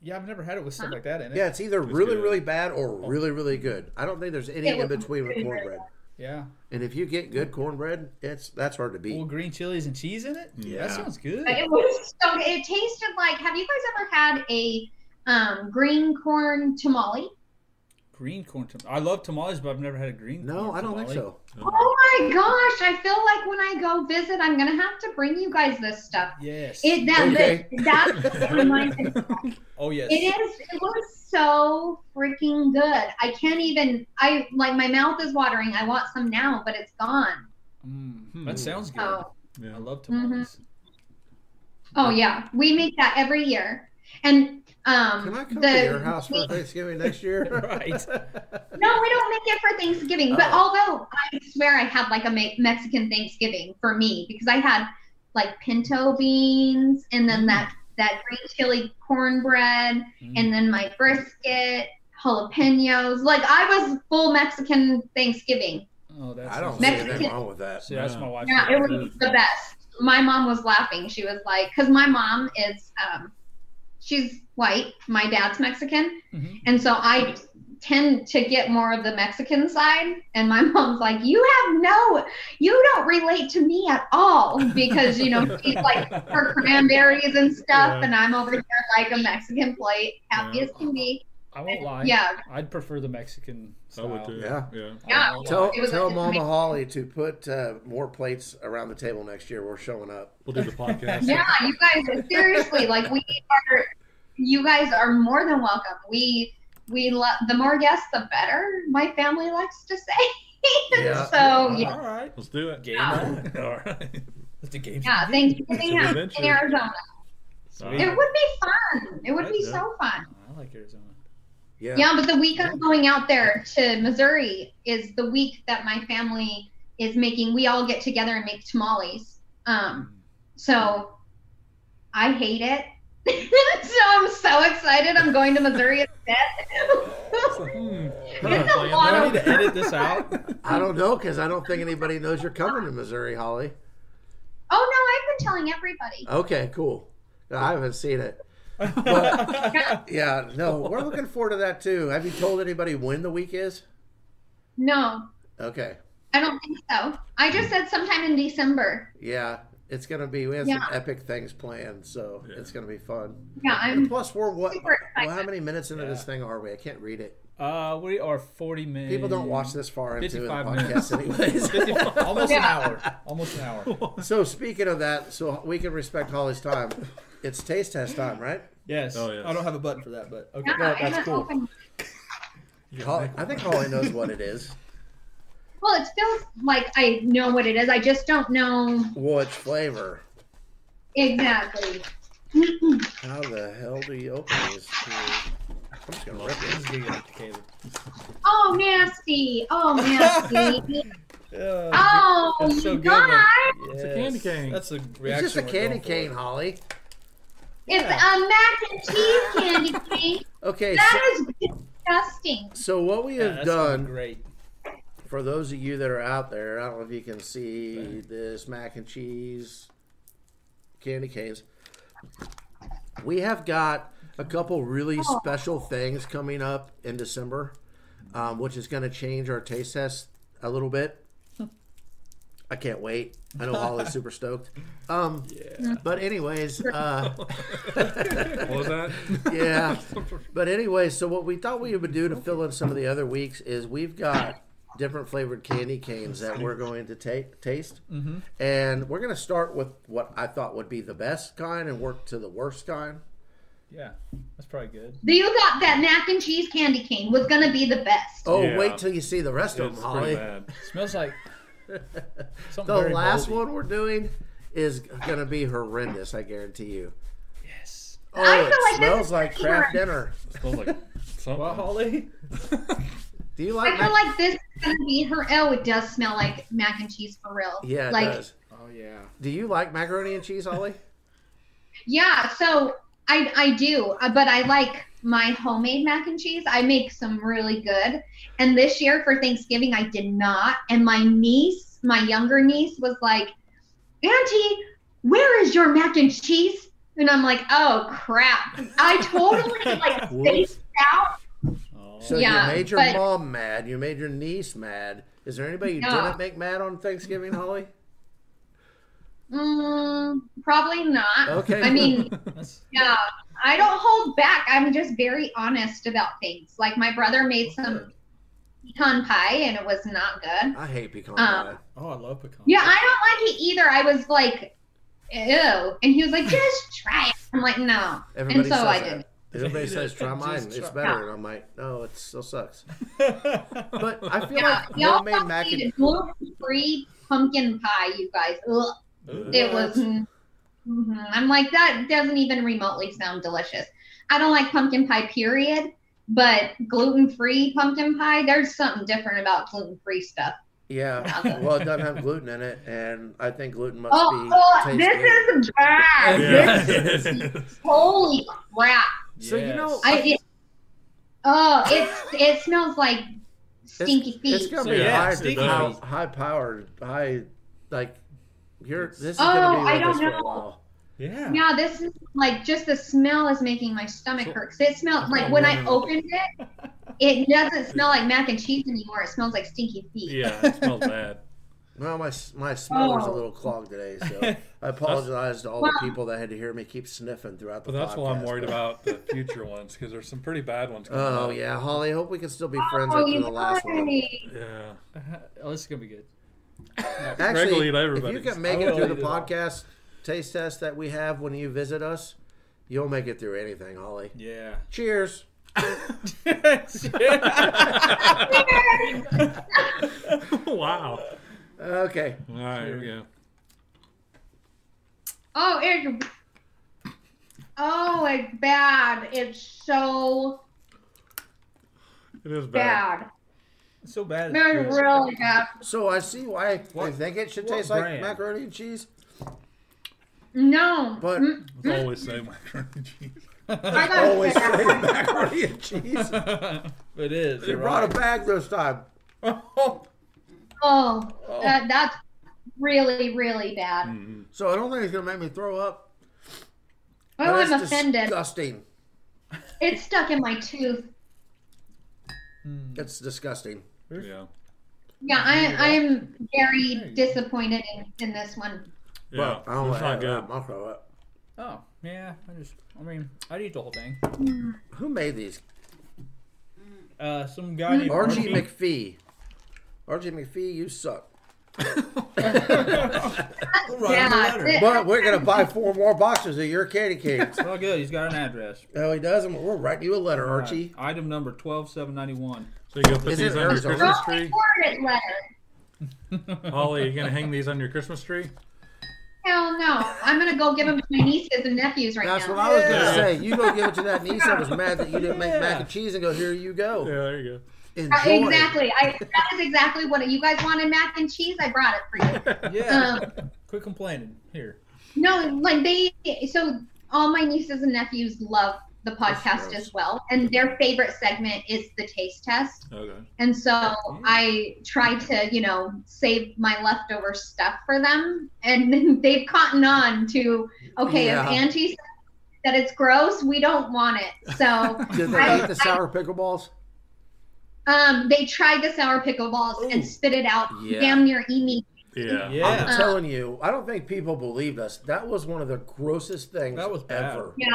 Yeah, I've never had it with stuff like that in it. Yeah, it's either It's really, good. really bad or oh. really, really good. I don't think there's any in between with cornbread. Yeah. And if you get good cornbread, it's that's hard to beat. Well, green chilies and cheese in it. Yeah. That sounds good. It was so it tasted like have you guys ever had a um, green corn tamale? Green corn. Tam- I love tamales, but I've never had a green. No, corn I don't think so. Oh my gosh, I feel like when I go visit I'm gonna have to bring you guys this stuff. Yes. It that Okay. that reminded oh yes. It is. It was so freaking good. I can't even. I like my mouth is watering. I want some now, but it's gone. Mm, Hmm. that sounds good. Oh, Yeah. I love Mm-hmm. tamales. oh yeah. We make that every year, and um, Can I come the to your house for Thanksgiving next year? Right. no, we don't make it for Thanksgiving. But Oh. although I swear I had like a Me- Mexican Thanksgiving for me because I had like pinto beans and then that that green chili cornbread Mm. and then my brisket, jalapenos. Like I was full Mexican Thanksgiving. Oh, that's. I don't see Mexican- anything wrong with that. See, that's my wife. Yeah, it was the best. My mom was laughing. She was like, because my mom is, um, she's white. My dad's Mexican, Mhm. and so I tend to get more of the Mexican side. And my mom's like, you have no, you don't relate to me at all because you know she's like her cranberries and stuff, Yeah. and I'm over here like a Mexican plate, happy Yeah. as can be. I won't lie. Yeah, I'd prefer the Mexican style. I would too. Yeah. Yeah. I Yeah. won't Tell, lie. It was tell like- Mama Holly to put uh, more plates around the table next year. We're showing up. We'll do the podcast. yeah, you guys seriously like we are. You guys are more than welcome. We we love the more guests, the better. My family likes to say. Yeah. so yeah, All right. Let's do it. Game Yeah. on. All right. Let the game. yeah. begin. Thanksgiving It's an in Arizona. Sweet. It would be fun. It would be Yeah. so fun. I like Arizona. Yeah. Yeah, but the week I'm going out there to Missouri is the week that my family is making. We all get together and make tamales. Um, so I hate it. so I'm so excited. I'm going to Missouri instead. So, hmm, It's I'm a playing lot Do I that. need to edit this out? I don't know because I don't think anybody knows you're coming to Missouri, Holly. oh no, I've been telling everybody. Okay, cool. I haven't seen it. But yeah, no, we're looking forward to that too. Have you told anybody when the week is? No, Okay. I don't think so. I just said sometime in December. Yeah, it's gonna be. We have Yeah. some epic things planned, so it's gonna be fun. Yeah, I'm. plus, we're what? Well, how many minutes into this thing are we? I can't read it. Uh, we are 40 minutes. People don't watch this far into the 55 podcast, anyways. 55 Almost an hour. Almost an hour. so speaking of that, so we can respect Holly's time. It's taste test time, right? Yes. Oh, yes. I don't have a button for that, but okay. Yeah, no, that's cool. opened- Holly, I think Holly knows what it is. Well, it feels like I know what it is. I just don't know Which flavor? exactly. How the hell do you open this? I'm just gonna rip it. Oh, nasty. Oh, nasty. Yeah. oh, That's so you good, man. guys. It's a candy cane. That's the It's just a candy going for. cane, Holly. It's a mac and cheese candy cane. Okay, so, That is disgusting. so what we have that's done great. for those of you that are out there, I don't know if you can see this mac and cheese candy canes. We have got a couple really Oh. special things coming up in December, um, which is going to change our taste test a little bit. I can't wait. I know Holly's super stoked. Um, Yeah. but anyways, uh, What was that? yeah. But anyway, so what we thought we would do to fill in some of the other weeks is we've got different flavored candy canes that we're going to take taste, Mm-hmm. and we're going to start with what I thought would be the best kind and work to the worst kind. Yeah. That's probably good. You thought that mac and cheese candy cane was gonna be the best. Oh, Yeah. wait till you see the rest of them, pretty Holly. bad. Smells like something The last moldy. one we're doing is going to be horrendous. I guarantee you. Yes. Oh, I it feel like smells is like pretty Kraft gross. dinner. smells like something. Well, Holly. Do you like? I like? feel Mac- like this is gonna be her. Oh, it does smell like mac and cheese for real. yeah, it like does. Oh yeah. Do you like macaroni and cheese, Holly? yeah. So I I do, uh, but I like my homemade mac and cheese. I make some really good. And this year for Thanksgiving, I did not. And my niece, my younger niece, was like, "Auntie, where is your mac and cheese?" And I'm like, "Oh crap!" I totally like spaced out. Oh. So Yeah, you made your but- mom mad. You made your niece mad. Is there anybody you Yeah. didn't make mad on Thanksgiving, Holly? Mm, probably not. Okay. I mean, Yeah, I don't hold back. I'm just very honest about things. Like my brother made some pecan pie and it was not good. I hate pecan Um, pie. oh, I love pecan. Yeah, I don't like it either. I was like, ew. And he was like, just try it. I'm like, no. Everybody and so says I that. did. Everybody says try mine. It's better. And I'm like, no, it still sucks. But I feel Yeah, like y'all homemade mac and made gluten-free pumpkin pie, you guys. Ugh. It was. Mhm. I'm like that doesn't even remotely sound delicious. I don't like pumpkin pie, period. But gluten-free pumpkin pie, there's something different about gluten-free stuff. yeah. Well, it doesn't have gluten in it, and I think gluten must Oh, be. oh this good. is bad. Yeah. This is holy crap. So, you know, I it, oh, it's it smells like stinky It's feet. gonna So, be yeah, high, stinky high, feet. high powered, high, like you're. This is Oh, gonna be I don't us for a know. yeah. Yeah, this is like just the smell is making my stomach So- hurt. 'Cause it smells like when I opened it, it doesn't smell like mac and cheese anymore. It smells like stinky feet. Yeah, it smells bad. Well, my my smeller's a Oh. little clogged today, so I apologize to all the people that had to hear me keep sniffing throughout the. But that's why I'm podcast. worried about the future ones because there's some pretty bad ones. coming Oh up. yeah, Holly. I hope we can still be oh, friends Oh, after you the last one. Yeah. oh, this is gonna be good. Greg will Actually, eat if you can make it through the podcast taste test that we have when you visit us, you'll make it through anything, Holly. Yeah. Cheers. wow. Okay. All right, here we go. Oh, it's oh, it's bad. It's so It is bad. bad. So bad. it's It's good. really bad. So I see why I think it should what taste like macaroni and cheese. No. But- Mm, Let's always say macaroni and cheese. I Always say say macaroni and cheese. it is. They You're brought a bag this time. Oh, that, that's really, really bad. Mm-hmm. So I don't think it's gonna make me throw up. Oh, But I'm it's offended. Disgusting. It's stuck in my tooth. It's disgusting. Yeah. Yeah, I, I'm very disappointed in, in this one. Yeah. But I don't it's not good. I'll throw up. Oh, yeah. I just, I mean, I'd eat the whole thing. Who made these? Uh, some guy named Archie Archie. McPhee. Archie McPhee, you suck. Yeah, it- But we're gonna buy four more boxes of your candy canes. It's all good. He's got an address. oh, he does. and We're writing you a letter, Archie. Right. Item number twelve seven ninety one. So you go put Is these it on your Arizona? Christmas Don't tree? record it letter. Holly, are you gonna hang these on your Christmas tree? Hell no. I'm gonna go give them to my nieces and nephews right now. That's now. what I was gonna Yeah. say. You go give it to that niece that was mad that you didn't make mac and cheese and go, here you go. Yeah, there you Uh, Enjoy. exactly. I that is exactly what you guys wanted mac and cheese. I brought it for you. Yeah. Um, Quit complaining. Here. no, like they. So all my nieces and nephews love the podcast as well, and their favorite segment is the taste test. Okay. And so I try to, you know, save my leftover stuff for them, and they've cotton on to okay. Yeah. If Auntie says that it's gross, we don't want it. So. Did they I- eat the sour pickleballs? Um, they tried the sour pickle balls Ooh. and spit it out Yeah. damn near immediately. Yeah. Yeah. I'm Uh, telling you, I don't think people believed us. That was one of the grossest things That was bad. ever. Yeah.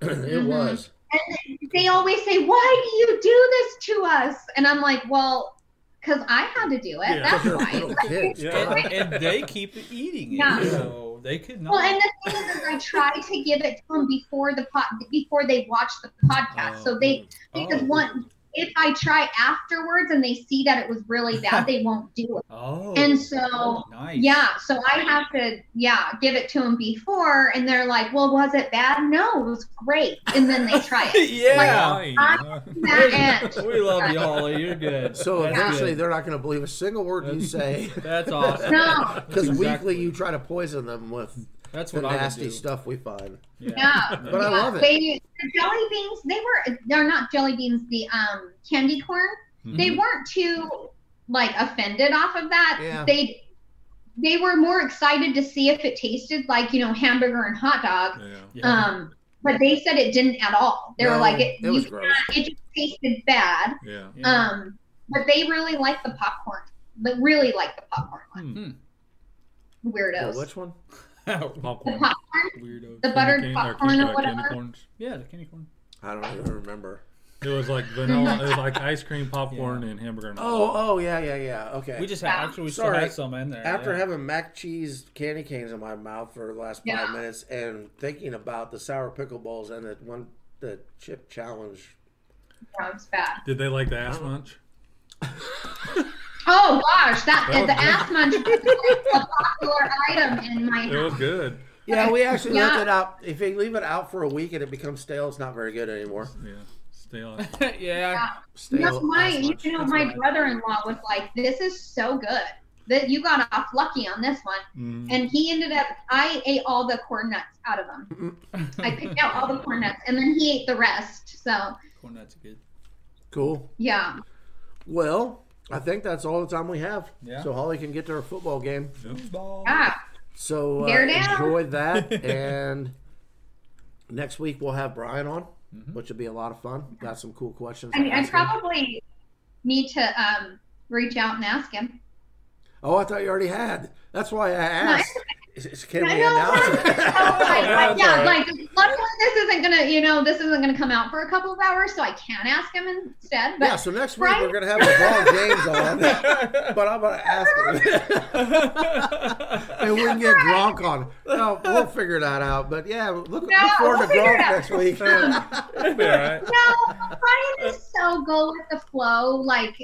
It Mhm. was. And they always say, Why do you do this to us? And I'm like, Well, because I had to do it. Yeah. That's why. kids. Yeah. And, and they keep eating it, Yeah. so they could not. Well, and the thing is, is I try to give it to them before the pod, before they watch the podcast. so they, because Oh. one, if I try afterwards and they see that it was really bad, they won't do it. oh, And so, nice. Yeah, so I have to, yeah, give it to them before, and they're like, "Well, was it bad? No, it was great." And then they try it. yeah. Fine. That end. we love you, Holly. You're good. So That's eventually, good. they're not going to believe a single word you say That's awesome. No, because That's weekly you try to poison them with That's the what I nasty do. stuff we find. Yeah. yeah, But I love it. They the jelly beans, they were they're not jelly beans. The um candy corn, they Mhm. weren't too like offended off of that. Yeah. They they were more excited to see if it tasted like you know hamburger and hot dog. Yeah. Yeah. Um, but they said it didn't at all. They were like it. it was gross. cannot- It just tasted bad. Yeah. Yeah. Um, but they really like the popcorn. But really like the popcorn one. Weirdos. The which one? the Popcorn. popcorn, Weirdo. the buttered Candy cane- popcorn candy- or uh, candy corns. yeah, the candy corn. I don't even remember. It was like vanilla. It was like ice cream, popcorn, Yeah. and hamburger. And Oh, oh yeah, yeah, yeah. Okay. We just Yeah. actually we still had some in there. After yeah. having mac cheese candy canes in my mouth for the last five Yeah. minutes and thinking about the sour pickle balls and the one the chip challenge. Sounds bad. Did they like the ass munch? Oh gosh, that, That the good. ass munch is a popular item in my It was good. Yeah, we actually Yeah. left it out. If you leave it out for a week and it becomes stale, it's not very good anymore. Yeah. Stale. on. yeah. Stale. No, my, you know, That's my right. brother-in-law was like, "This is so good that you got off lucky on this one." Mm. And he ended up, I ate all the corn nuts out of them. I picked out all the corn nuts, and then he ate the rest. So Corn nuts are good. Cool. yeah, Well, I think that's all the time we have. Yeah. So Holly can get to her football game. Football. yeah. So uh, enjoy that. and next week we'll have Brian on, Mhm. which will be a lot of fun. Got some cool questions. I, mean, I ask him. probably need to um, reach out and ask him. Oh, I thought you already had. That's why I asked. Is- is- Can I we know. announce it? Oh, like, Yeah, like, that's yeah, like luckily this isn't gonna, you know, this isn't gonna come out for a couple of hours, so I can ask him instead. But yeah, so next week Brian- we're gonna have LeBron James on, but I'm gonna ask him, and we can get Gronk on. No, we'll figure that out. But yeah, look, look forward we'll to figure Gronk next week. It'll be all right. no, Brian is so go with the flow, like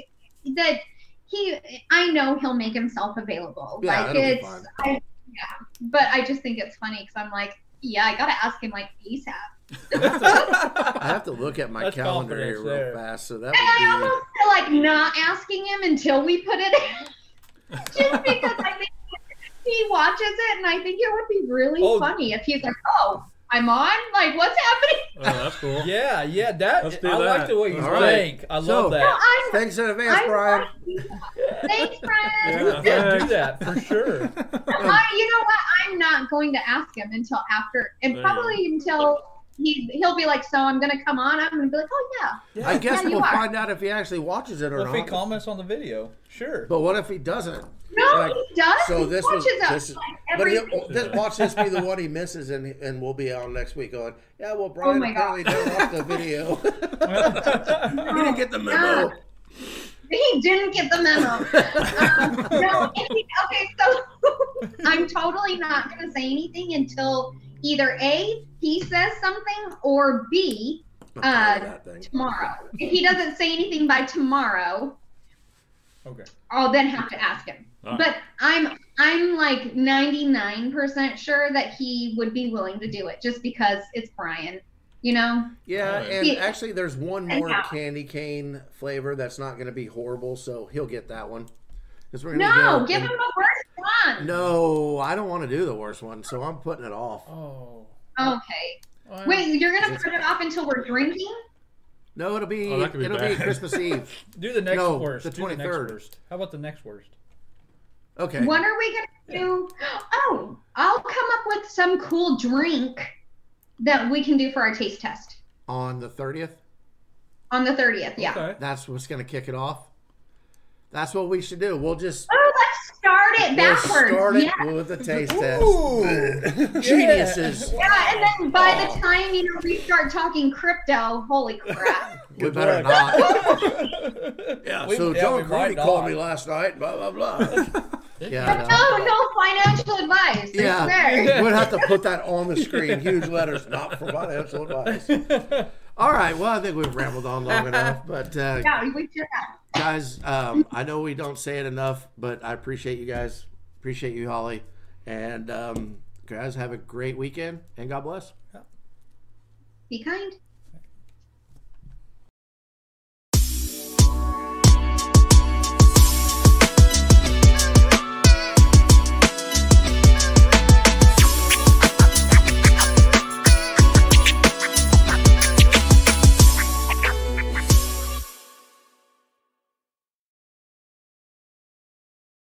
that. He, I know he'll make himself available. Yeah, like it'll be it's, fine. I, yeah. But I just think it's funny because I'm like, yeah, I gotta ask him like ASAP. I have to look at my That's calendar here real there. fast. So that And I would be. almost feel like not asking him until we put it in. Just because I think he watches it, and I think it would be really Oh. funny if he's like, "Oh, I'm on. Like, what's happening?" Oh, that's cool. Yeah, yeah. That Let's do I like the way you All right. think. I So- love No, that. I'm. Thanks in advance, I'm Brian. Thanks, Brian. Yeah. Yeah, do that for sure. I, uh, you know what? I'm not going to ask him until after, and There you probably until he he'll be like, "So I'm going to come on." I'm going to be like, "Oh yeah." I guess Yeah, we'll find out if he actually watches it or Well, if he comments on the video, sure. But what if he doesn't? No, Like, he does. So he this was us this is, like but he'll, this, watch this be the one he misses, and and we'll be on next week going. Yeah, well, Brian Oh my apparently didn't watch the video. he didn't get the memo. he didn't get the memo. um, no, he- okay, so I'm totally not going to say anything until either A, he says something, or B, I'm tired of Uh, tomorrow. If he doesn't say anything by tomorrow, Okay. I'll then have to ask him. All right. But I'm I'm like 99% sure that he would be willing to do it just because it's Brian, you know? Yeah, Alright. and Yeah. actually, there's one more candy cane flavor that's not going to be horrible, so he'll get that one. we're gonna No, give him the worst one. No, I don't want to do the worst one, so I'm putting it off. Oh. oh okay. Well, Wait, you're gonna put it off until we're drinking? No, it'll be Oh, be it'll be. Christmas Eve. Do the next No, worst. the Do the next 23rd. How about the next worst? Okay. What are we gonna do? Oh, I'll come up with some cool drink that we can do for our taste test On the 30th, on the 30th. Yeah. Okay. that's what's going to kick it off. That's what we should do. We'll just Oh, let's start it we'll backwards. start it yeah. with the taste Ooh. test. Geniuses. Yeah, and then by Wow. the time you know we start talking crypto, holy crap! We better not. Yeah, We- so yeah, John we might Crony called me last night, blah, blah, blah. yeah, No, no. no financial advice. I Yeah, swear. we'll have to put that on the screen, huge letters, not for financial advice. All right, well, I think we've rambled on long enough, but uh, Yeah, we should guys, um, I know we don't say it enough, but I appreciate you guys, appreciate you, Holly, and um, guys, have a great weekend, and God bless. Be kind.